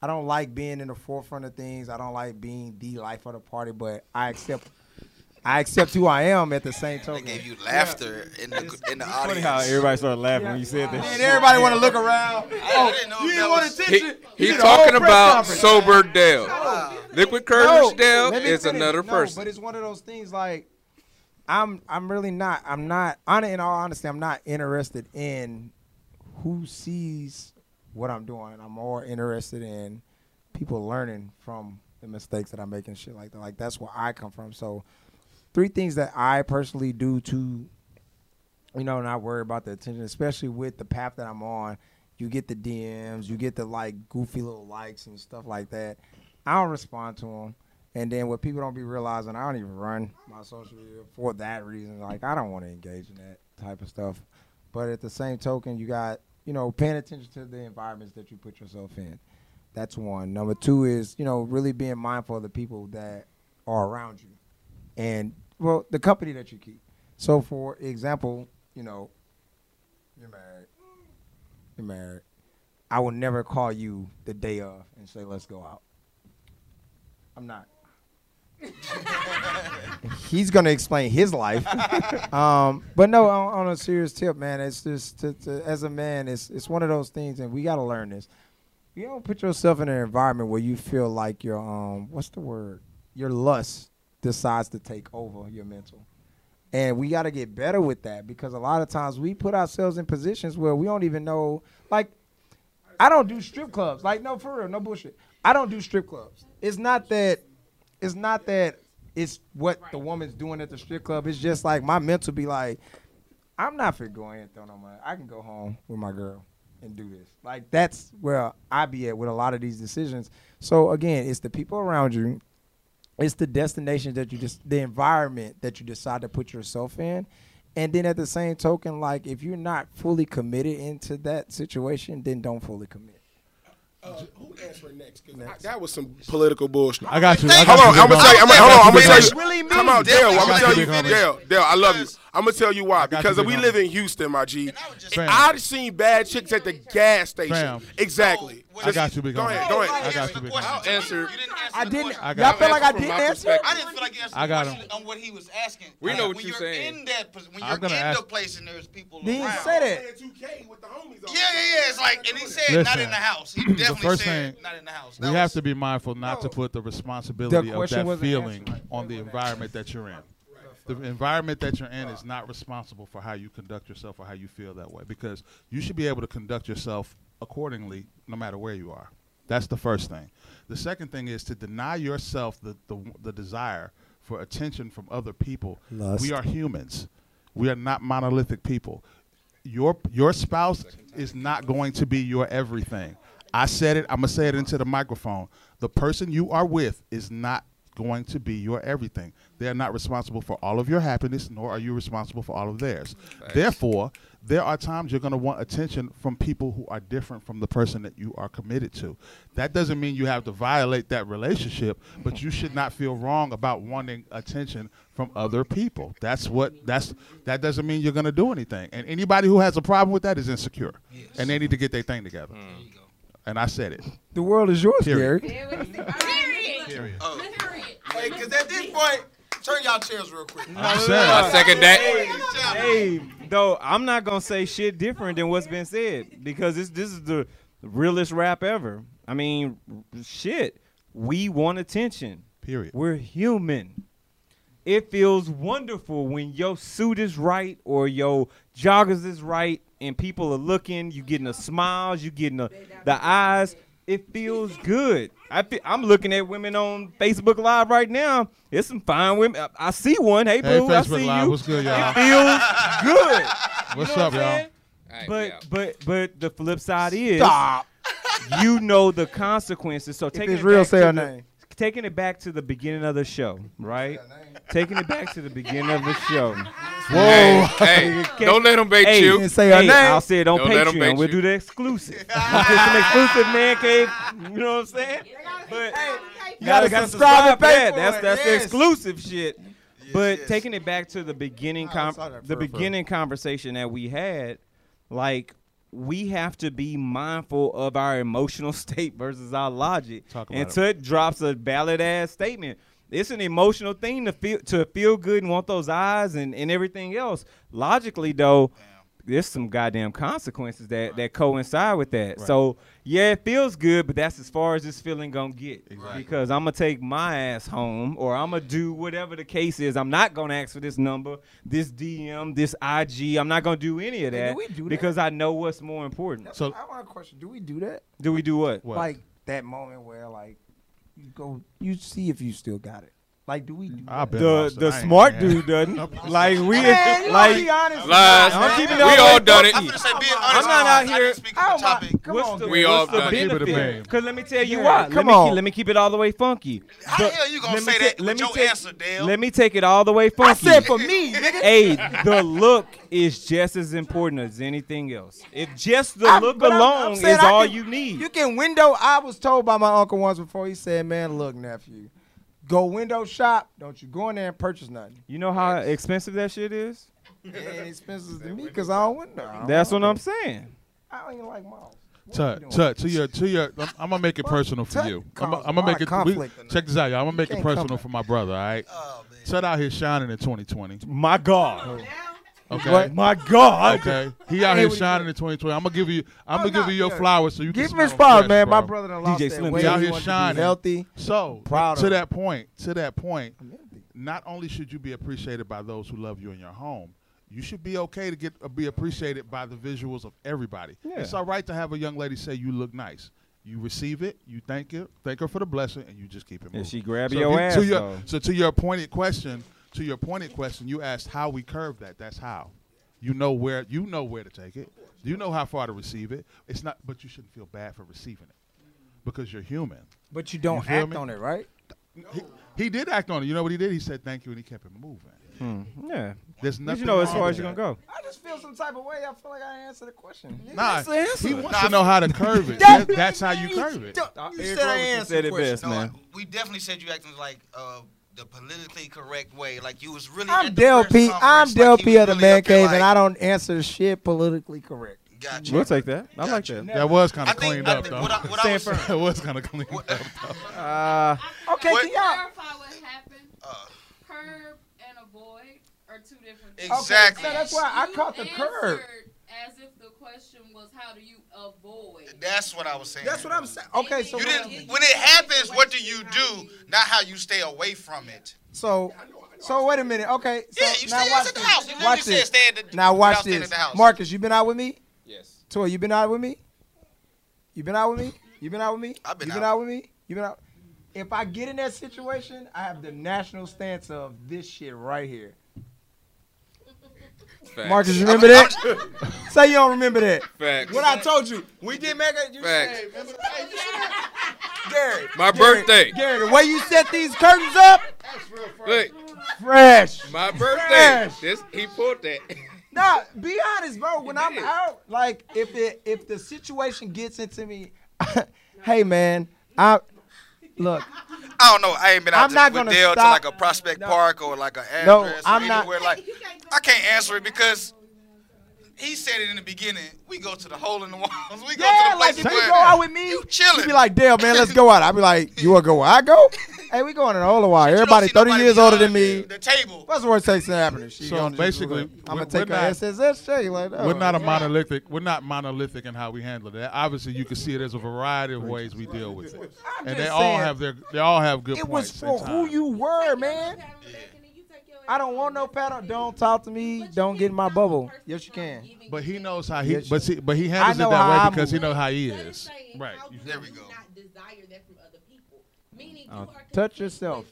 A: I don't like being in the forefront of things. I don't like being the life of the party, but I accept. I accept who I am at the same time.
D: They gave you laughter in the in the audience.
B: funny how everybody started laughing when you said that.
A: And everybody want to look around.
D: I didn't oh,
A: you didn't want
D: was-
A: attention.
I: He, he
A: did
I: talking about
A: conference.
I: sober Dale. Liquid courage Dale
A: let
I: is
A: finish.
I: another
A: no,
I: person.
A: But it's one of those things like I'm I'm really not I'm not on in all honesty I'm not interested in who sees what I'm doing. I'm more interested in people learning from the mistakes that I'm making shit like that. Like that's where I come from. So three things that I personally do to you know, not worry about the attention, especially with the path that I'm on. You get the DMs, you get the like goofy little likes and stuff like that. I don't respond to them. And then what people don't be realizing, I don't even run my social media for that reason. Like I don't want to engage in that type of stuff. But at the same token, you got you know paying attention to the environments that you put yourself in. That's one. Number two is you know really being mindful of the people that are around you, and well the company that you keep. So for example, you know, you're married. You're married. I will never call you the day of and say let's go out. I'm not. *laughs* He's gonna explain his life, *laughs* um, but no. On, on a serious tip, man, it's just to, to, as a man, it's it's one of those things, and we gotta learn this. You don't put yourself in an environment where you feel like your um, what's the word? Your lust decides to take over your mental, and we gotta get better with that because a lot of times we put ourselves in positions where we don't even know. Like, I don't do strip clubs. Like, no, for real, no bullshit. I don't do strip clubs. It's not that. It's not that. It's what the woman's doing at the strip club. It's just like my mental be like, I'm not fit going and throw no money. I can go home with my girl and do this. Like that's where I be at with a lot of these decisions. So again, it's the people around you. It's the destination that you just the environment that you decide to put yourself in. And then at the same token, like if you're not fully committed into that situation, then don't fully commit.
J: Uh, who answering next? I- that was some political bullshit.
C: I got you. I got
J: Hold on, I'm gonna tell you. I'm gonna hold on. I'm gonna tell
C: you,
J: you.
C: big homie.
J: Come on, Dale. I'm gonna tell
C: you,
J: you,
C: big homie.
J: Dale. Dale, I love you. I'm gonna tell you why.
C: got you,
J: Because
C: big
J: we live in Houston, my G.
C: Fam.
J: I've seen bad chicks at the gas station.
C: Fam.
J: Exactly.
C: I got you, big
J: Go ahead. Go ahead.
C: I got you, big homie.
I: I'll answer.
A: I didn't.
C: I got.
A: Y'all
C: feel
A: like I didn't answer?
D: I didn't feel like you answered
C: I got
D: the
C: him.
D: question on what he was asking.
I: We know what you're
D: you're
I: saying.
D: in that, pos- when
C: I'm
D: you're
C: gonna
D: in
C: ask-
D: the place and there's people
A: Didn't
D: around.
A: say that.
J: Playing 2K with the homies.
D: Yeah, yeah, yeah. It's like, and he said not in the house. He
C: the
D: definitely
C: first
D: said
C: thing
D: not in the house.
C: We
D: That
C: have to be mindful not to put the responsibility of that feeling
A: answered.
C: on the environment that you're in. The environment that you're in is not responsible for how you conduct yourself or how you feel that way because you should be able to conduct yourself accordingly no matter where you are. That's the first thing. The second thing is to deny yourself the, the, the desire for attention from other people.
A: Lust.
C: We are humans. We are not monolithic people. Your your spouse is not going to be your everything. I said it. I'm gonna say it into the microphone. The person you are with is not going to be your everything. They are not responsible for all of your happiness, nor are you responsible for all of theirs.
P: Facts.
C: Therefore, there are times you're going to want attention from people who are different from the person that you are committed to. That doesn't mean you have to violate that relationship, but you should not feel wrong about wanting attention from other people. That's what that's that doesn't mean you're going to do anything. And anybody who has a problem with that is insecure. And they need to get their thing together. Mm. And I said it.
A: The world is yours,
C: Period.
A: Gary.
C: Period.
D: Oh. Hey, because at this point, turn y'all chairs real quick.
C: I'm saying. I second that.
B: Hey, hey, though I'm not gonna say shit different than what's been said because this this is the realest rap ever. I mean, shit. We want attention.
C: Period.
B: We're human. It feels wonderful when your suit is right or your joggers is right and people are looking. You getting the smiles. You getting the the eyes. It feels good. I fe- I'm looking at women on Facebook Live right now. There's some fine women. I, I see one. Hey,
C: Hey,
B: boo, I see
C: Live.
B: you.
C: What's good, y'all?
B: It feels good. *laughs*
C: What's
B: You know
C: up,
B: what
C: y'all?
B: But but but the flip side is you know the consequences. So take
A: it's
B: it
A: real,
B: back
A: say
B: to
A: her name.
B: Taking it back to the beginning of the show, right? taking it back to the beginning of the show. *laughs* Whoa!
P: Hey, *laughs* hey, don't let them bait
B: hey,
P: you.
A: Didn't say her
B: hey,
A: name.
B: I'll say it on
P: Don't let 'em
B: Patreon.
P: bait
B: We'll
P: you.
B: do the exclusive. *laughs* We'll get some exclusive man cave. You know what I'm saying? But hey,
A: You gotta
B: gotta
A: subscribe and pay
B: that.
A: for
B: That's
A: it.
B: that's the
A: Yes.
B: exclusive shit. But taking it back to the beginning, com- the
A: for real, for real.
B: beginning conversation that we had, like we have to be mindful of our emotional *laughs* state versus our logic. And Tut drops a valid ass statement. It's an emotional thing to feel to feel good and want those eyes and, and everything else. Logically though, there's some goddamn consequences that, that coincide with that.
C: Right.
B: So yeah, it feels good, but that's as far as this feeling gonna get. Because I'm gonna take my ass home, or I'm gonna do whatever the case is. I'm not gonna ask for this number, this DM, this IG. I'm not gonna do any of
A: Hey, do
B: that
A: we do that?
B: because I know what's more important.
C: So
A: I want a question. Do we do that?
B: Do we do what?
C: What?
A: Like that moment where like you go, you see if you still got it. Like, do we do that?
B: The
C: lost
B: the
C: I
B: smart dude doesn't. *laughs* like we
A: Man, you
B: like
A: gotta be honest.
P: Lies.
B: I'm keeping it
P: we
B: all
P: all
B: way
P: done it.
D: I'm gonna say, being
B: I'm
D: honest,
B: not
D: I
B: out
D: didn't
B: here.
D: speak on
A: Oh
D: the topic.
A: come
B: What's
A: on,
B: the,
P: We all
B: what's the
P: done it.
C: Keep it a
B: benefit?
C: beam.
B: Cause let me tell you
A: Yeah,
B: why.
A: come
B: Let me
A: on.
B: keep, let me keep it all the way funky.
D: How the hell you gonna
B: let me
D: say that
B: let
D: with
B: me
D: your
B: take-
D: answer, Dale?
B: Let me take it all the way funky.
A: I said for me, nigga.
B: Hey, the look is just as important as anything else. If just the
A: I-
B: look
A: but I'm- I'm
B: alone
A: saying
B: is
A: I
B: all
A: can-
B: you need.
A: You can window. I was told by my uncle once before. He said, "Man, look, nephew, go window shop. Don't you go in there and purchase nothing.
B: You know how expensive that shit is?
A: It ain't *laughs* expensive to me because I don't window. I don't
B: That's what. I'm saying.
A: I don't even like malls.
C: Tut, tut, to your, to your, I'm, I'm gonna make it personal for you. I'm, I'm gonna make it. We,
A: conflict
C: check this out, y'all. I'm gonna make it
A: can't come
C: personal for my brother. All right.
D: Oh, man.
C: Tut out here shining in 2020.
B: My God.
C: Okay.
B: What? My God.
C: Okay. He out
A: Hey,
C: here shining in 2020. I'm gonna give you. I'm
A: Oh,
C: gonna give you your flowers so you can
A: Give him
C: smell
A: his flowers,
C: fresh,
A: man. My brother-in-law
B: DJ
A: said,
B: Slim,
C: He out here
A: want to be
C: shining.
A: healthy."
C: So
A: Proud
C: to that point, to that point, not only should you be appreciated by those who love you in your home, you should be okay to get uh, be appreciated by the visuals of everybody.
B: Yeah.
C: It's all right to have a young lady say you look nice. You receive it, you thank her, thank her for the blessing, and you just keep it moving.
B: If she grab
C: So
B: your
C: if you-
B: ass,
C: to your,
B: though.
C: so to your pointed question, to your pointed question, you asked how we curve that. That's how. You know where you know where to take it. You know how far to receive it. It's not, but you shouldn't feel bad for receiving it because you're human.
A: But you don't
C: You feel
A: act
C: me?
A: on it, right?
C: He, he did act on it. You know what he did? He said thank you and he kept it moving.
B: Hmm. Yeah.
C: There's nothing.
B: you know as far as you're gonna go.
A: I just feel some type of way. I feel like I answered the question.
C: Nah,
A: the answer.
C: he wants
D: Nah,
C: to know how to curve it.
A: That- *laughs*
C: That- that's how you curve it.
A: You
B: Eric
A: said I answered the
B: it
A: question.
B: best,
D: No,
B: man.
D: we definitely said you acting like uh, the politically correct way. Like you was really.
A: I'm
D: at the
A: Del
D: press
A: P. I'm
D: conference,
A: Del
D: like
A: P of the
D: really
A: Man Cave,
D: like,
A: and I don't answer shit politically correct.
D: Gotcha.
B: We'll take that. I like that.
C: That was kind of cleaned up though.
D: what I- what I was-
C: it was kind of cleaned up though.
B: Uh,
A: Okay,
D: What-
A: can y'all?
K: clarify what happened.
D: Uh,
K: curb and avoid are two different things.
D: Exactly.
A: So that's why I caught the
K: curb. As if the question was, how do you avoid?
D: That's what I was saying.
A: That's what I'm saying. Okay, so
D: You didn't. When it happens, what do you do? Not how you stay away from it.
A: So, so wait a minute. Okay, so
D: Yeah, you
A: now
D: stay
A: watch
D: outside the
A: this.
D: house. You literally
A: watch
D: said
A: this.
D: stay at the-
A: now watch this.
D: at the house.
A: Marcus, you been out with me?
P: Yes.
A: Toy, you been out with me? You been out with me? You been out with me?
D: I've been
A: you
D: out.
A: been out with me? You been out? If I get in that situation, I have the national stance of this shit right here.
P: Facts.
A: Marcus, remember that? *laughs* Say you don't remember that.
P: Facts.
A: What I told you, we did make it. You
P: Facts.
A: say, remember? Hey, you see? Gary.
P: My
A: Gary,
P: birthday.
A: Gary, the way you set these curtains up, That's real fresh.
P: Look,
A: fresh.
P: my birthday.
A: Fresh.
P: This he pulled that. *laughs*
A: Nah, be honest, bro. When I'm out, like if it if the situation gets into me, *laughs* hey man, I look.
D: I don't know. I ain't been out
A: I'm
D: to,
A: not
D: with Dale to like a Prospect Park or like a address
A: No,
D: or
A: I'm not-
D: anywhere. Like I can't answer it because he said it in the beginning. We go to the hole in the walls. *laughs* We go
A: Yeah,
D: to the
A: like
D: places
A: if you go out with me,
D: you chilling.
A: You be like, Dale, man, let's go out. I be like, you wanna go where I go? *laughs* hey, we going in a hole in a while. Everybody 30 years older than me.
D: the table.
A: What's the worst case that happening? She
C: So basically,
A: I'm gonna take
C: we're
A: her
C: not-
A: SSS check like that.
C: We're not a oh. monolithic. We're not monolithic in how we handle that. Obviously, you can see it as a variety of ways we deal with it, and they all have their. They all have good
A: It was for who you were, man. I don't want no paddle. Don't talk to me. Don't get in my bubble. Yes, you can.
C: But he knows how he.
A: Yes,
C: but see, but he
A: I
C: handles it
A: know
C: that
A: how
C: way because he
A: move.
C: knows how he is. Right.
D: There we go.
A: Uh, touch yourself.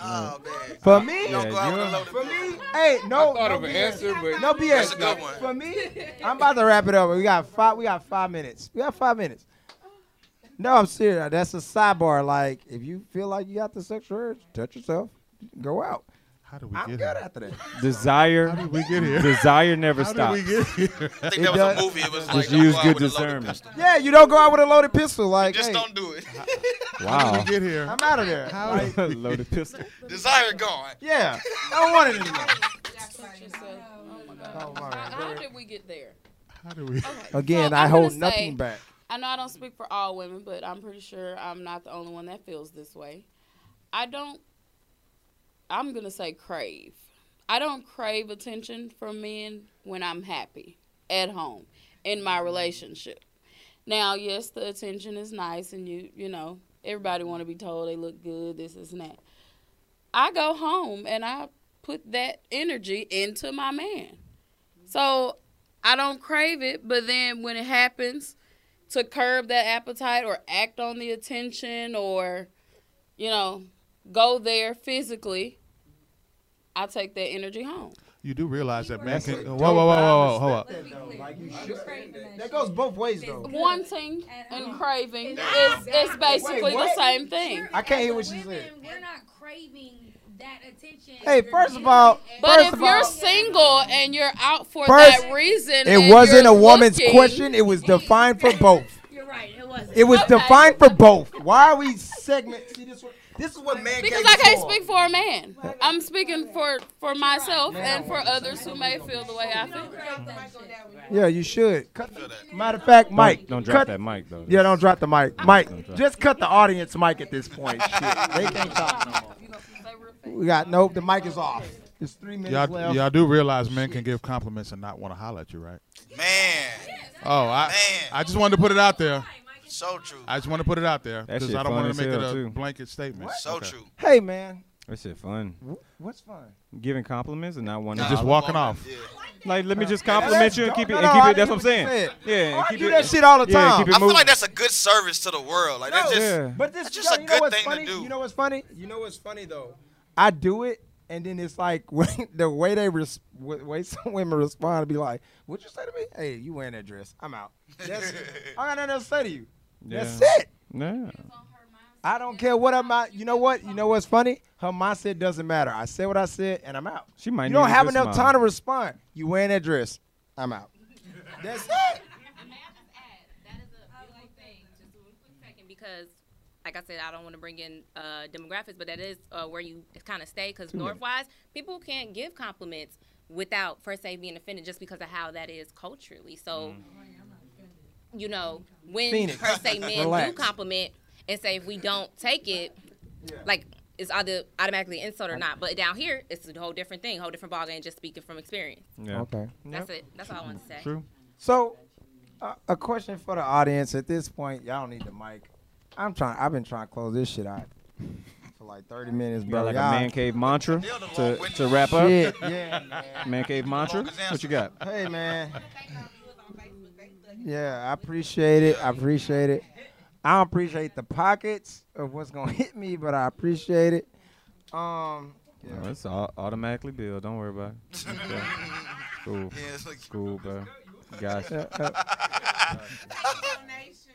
D: Oh man. *laughs* *laughs*
A: For me,
D: Don't go out with a loaded
A: for me, hey, no,
P: I thought
A: no
P: of an
A: BS.
P: answer, but
A: no BS.
D: That's a good one.
A: For me, I'm about to wrap it up. We got five. We got five minutes. We got five minutes. No, I'm serious. That's a sidebar. Like, if you feel like you got the sexual urge, touch yourself. Go out.
C: How do we
A: I'm
C: get
A: good
C: here?
A: after that. *laughs*
B: Desire.
C: How did we get here?
B: Desire never
C: How
B: stops.
C: did we get here? *laughs*
D: I think
A: It
D: that was
A: does-
D: a movie. It was like
B: Just
D: don't
B: use
D: go out
B: good
D: with a loaded
B: discernment.
D: pistol.
A: Yeah, you don't go out with a loaded pistol. Like,
D: Just
A: hey,
D: don't do it. *laughs*
C: How
B: Wow.
C: did we get here?
A: I'm out of there.
C: How
A: Like,
B: Loaded pistol.
D: Desire gone.
A: yeah, I don't want it anymore.
K: Oh my God.
A: Oh, my
K: How,
A: God.
K: how did we get there?
C: How did we?
A: Again,
K: So,
A: I hold
K: gonna say-
A: nothing back.
K: I know I don't speak for all women, but I'm pretty sure I'm not the only one that feels this way. I don't, I'm going to say crave. I don't crave attention from men when I'm happy at home in my relationship. Now, yes, the attention is nice and you, you know, everybody want to be told they look good, this, and that. I go home and I put that energy into my man. So I don't crave it, but then when it happens, to curb that appetite or act on the attention or, you know, go there physically, I take that energy home.
C: You do realize that man can. Whoa, whoa, whoa, whoa, whoa, hold up.
A: Like you should. That goes both ways though.
K: Wanting and craving is, is basically the same thing.
A: I can't hear what she said.
E: We're not craving that attention.
A: Hey, first of all,
K: But if you're
A: all,
K: single and you're out for
A: First,
K: that reason,
A: it wasn't
K: you're
A: a woman's
K: looking-
A: question. It was defined for *laughs* both.
E: You're right. It wasn't.
A: It was
K: Okay.
A: defined for both. Why are we segment? See this one. This is what man.
K: Because I can't
A: for.
K: speak for a man. I'm speaking for for myself and for others who may feel the way I feel.
A: Yeah, you should. Cut the, matter of fact, Mike.
B: don't drop
A: cut-
B: that mic, though.
A: Yeah, don't drop the mic. Mike, just cut the audience mic at this point. Shit, they can't talk no more. We got nope. The mic is off. It's three minutes
C: Y'all,
A: left.
C: y'all do realize men can give compliments and not want to holler at you, right?
D: Man,
C: Oh, I,
D: Man.
C: I just wanted to put it out there.
D: so true.
C: I just want to put it out there
B: That
C: because
B: shit
C: I don't
B: fun
C: want
B: as
C: to make it
B: hell,
C: a
B: too.
C: blanket statement.
D: So
C: Okay.
D: true.
A: Hey man,
B: That shit fun.
A: Wh- what's fun?
B: Giving compliments and not wanting
C: And
B: to
C: just
B: holler.
C: walking off.
D: Yeah.
B: Like, let me just compliment
A: that's
B: you and keep it.
A: No,
B: and
A: no,
B: keep
A: I
B: it. That's what I'm
A: what you
B: saying.
A: said.
B: Yeah, and keep
A: do
B: it.
A: that shit all the
B: yeah,
A: time.
B: keep it
D: I feel
B: moving.
D: like that's a good service to the world. Like that's
A: No,
D: just
B: Yeah.
A: But this
D: That's
A: yo,
D: a
A: you know
D: good
A: what's
D: thing to
A: funny?
D: do.
A: You know what's funny? You know what's funny though? I do it, and then it's like *laughs* the way they res- way *laughs* some women respond to be like, "What you say to me? Hey, you wearing that dress? I'm out. That's. I got nothing to say to you. That's it.
B: Yeah.
A: I don't care what I'm. You know what? You know what's funny? Her mindset doesn't matter. I said what I said, and I'm out.
B: She might
A: You don't have enough
B: smile.
A: time to respond. You wearing that dress? I'm out. That's it.
M: That is a beautiful thing. Just a quick second, because, like I said, I don't want to bring in uh, demographics, but that is uh, where you kind of stay. Because Northwise, people can't give compliments without first say being offended just because of how that is culturally. So, you know, when
A: Phoenix.
M: per se men
A: Relax.
M: do compliment and say if we don't take it, like it's either automatically insult or not. But down here, it's a whole different thing, whole different ballgame. Just speaking from experience.
B: Yeah.
A: Okay.
M: That's it. That's all I want to say.
B: True.
A: So, uh, a question for the audience. At this point, y'all don't need the mic. I'm trying. I've been trying to close this shit out for like 30 minutes,
B: You
A: bro.
B: got like a
A: Y'all-
B: man cave mantra to, to wrap up.
A: Shit, yeah, man.
B: Man cave mantra. What you got?
A: Hey, man. *laughs* Yeah, I appreciate it. I appreciate it. I don't appreciate the pockets of what's gonna *laughs* hit me, but I appreciate it. Um,
B: Oh, it's au- automatically billed. Don't worry about it. Okay. *laughs* Cool.
D: Yeah, it's like-
B: cool, bro. Gotcha.
A: yeah,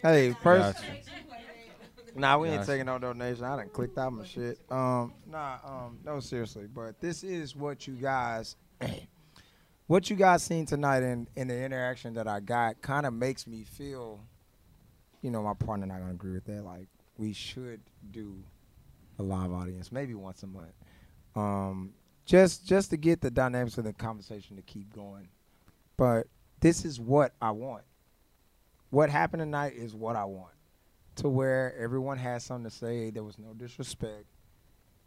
A: Hey, first.
B: Gotcha.
A: Nah, we ain't taking no donation. I done clicked out my shit. Um, nah, um, no, seriously. But this is what you guys, *clears throat* what you guys seen tonight in in the interaction that I got, kind of makes me feel. You know, my partner not gonna agree with that. Like, we should do a live audience, maybe once a month, um, just just to get the dynamics of the conversation to keep going. But this is what I want. What happened tonight is what I want to where everyone had something to say. There was no disrespect.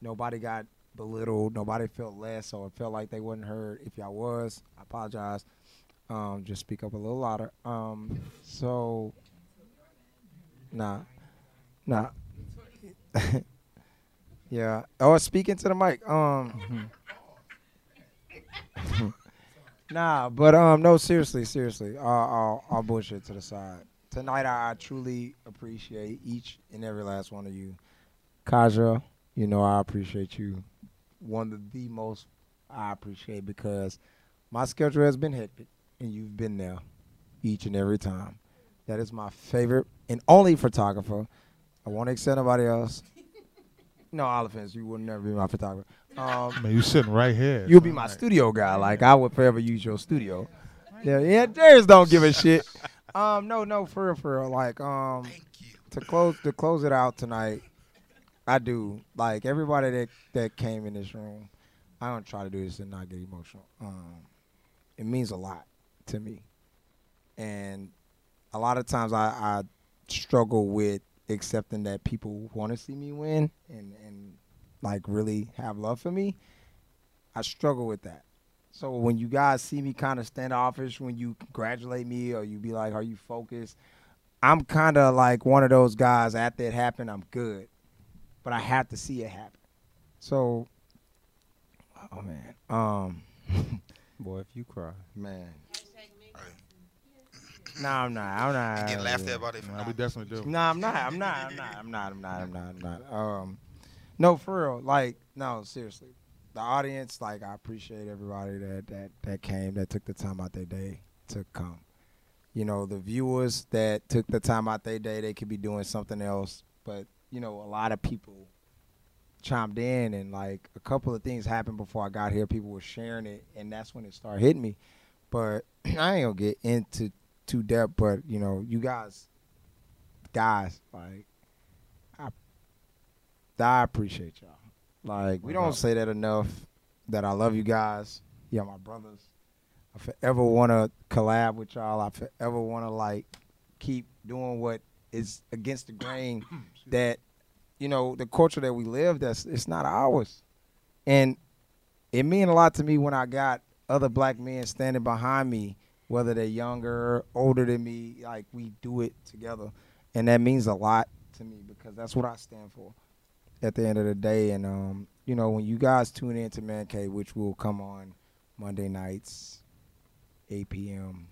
A: Nobody got belittled. Nobody felt less or felt like they wasn't heard. If y'all was, I apologize. Um, just speak up a little louder. Um, so, nah, nah. *laughs* yeah. Or speaking to the mic. Um. *laughs* nah, but um, no, seriously, seriously. All, all, all bullshit to the side. Tonight, I, I truly appreciate each and every last one of you. Kaja, you know I appreciate you. One of the most I appreciate because my schedule has been hectic, and you've been there each and every time. That is my favorite and only photographer. I won't accept nobody else. No, all offense, you will never be my photographer. Um,
C: Man, you sitting right here.
A: You'll be my studio guy. Like I would forever use your studio. Yeah, yeah. Darius don't give a shit. Um, no, no, for real, for real. Like, um, to close to close it out tonight, I do like everybody that that came in this room. I don't try to do this and not get emotional. Um, it means a lot to me, and a lot of times I, I struggle with accepting that people want to see me win and and like really have love for me. I struggle with that. So when you guys see me kind of standoffish, when you congratulate me or you be like, "Are you focused?" I'm kind of like one of those guys. After it happened, I'm good, but I have to see it happen. So, oh man, um, *laughs*
B: boy, if you cry,
A: man. No, I'm not. I'm not.
D: You get laughed at about it.
C: Nah, we definitely do.
A: No, I'm not. I'm not. I'm not. I'm not. I'm not. I'm not. I'm not. Um, no, for real. Like, no, seriously. The audience, like, I appreciate everybody that that that came, that took the time out their day to come. You know, the viewers that took the time out their day, they could be doing something else, but you know, a lot of people chimed in, and like a couple of things happened before I got here. People were sharing it, and that's when it started hitting me. But *clears throat* I ain't gonna get into too depth, but you know, you guys, guys, like, I, I appreciate y'all. Like, we don't uh, say that enough. That I love you guys. Yeah, my brothers. I forever want to collab with y'all. I forever want to like keep doing what is against the grain. *coughs* that you know the culture that we live. That's it's not ours, and it meant a lot to me when I got other black men standing behind me, whether they're younger, older than me. Like we do it together, and that means a lot to me because that's what I stand for at the end of the day. And um, you know, when you guys tune in to Man Cave, which will come on Monday nights, 8 p.m.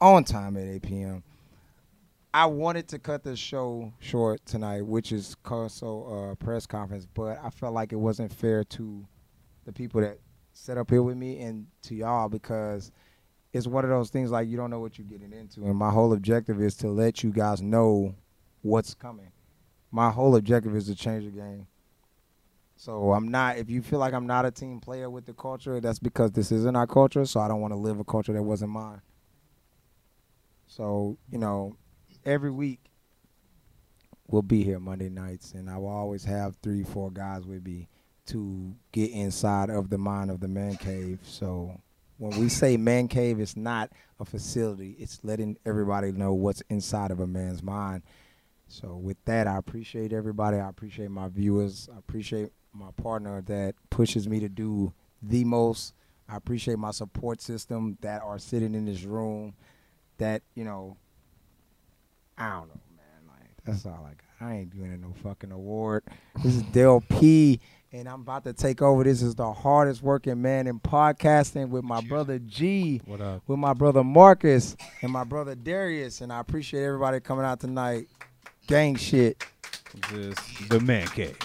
A: on time at 8 p.m. I wanted to cut the show short tonight, which is also a press conference, but I felt like it wasn't fair to the people that set up here with me and to y'all because it's one of those things like you don't know what you're getting into. And my whole objective is to let you guys know what's coming. My whole objective is to change the game. So I'm not. If you feel like I'm not a team player with the culture, that's because this isn't our culture. So I don't want to live a culture that wasn't mine. So you know, every week we'll be here Monday nights, and I will always have three, four guys with me to get inside of the mind of the man cave. So when we say man cave, it's not a facility. It's letting everybody know what's inside of a man's mind. So with that, I appreciate everybody. I appreciate my viewers. I appreciate my partner that pushes me to do the most. I appreciate my support system that are sitting in this room. That you know, I don't know, man. Like that's all I got. I ain't doing no fucking award. This is Del P, and I'm about to take over. This is the hardest working man in podcasting with my brother G,
B: What up?
A: with my brother Marcus, and my brother Darius. And I appreciate everybody coming out tonight. Gang shit.
B: Just the man cave.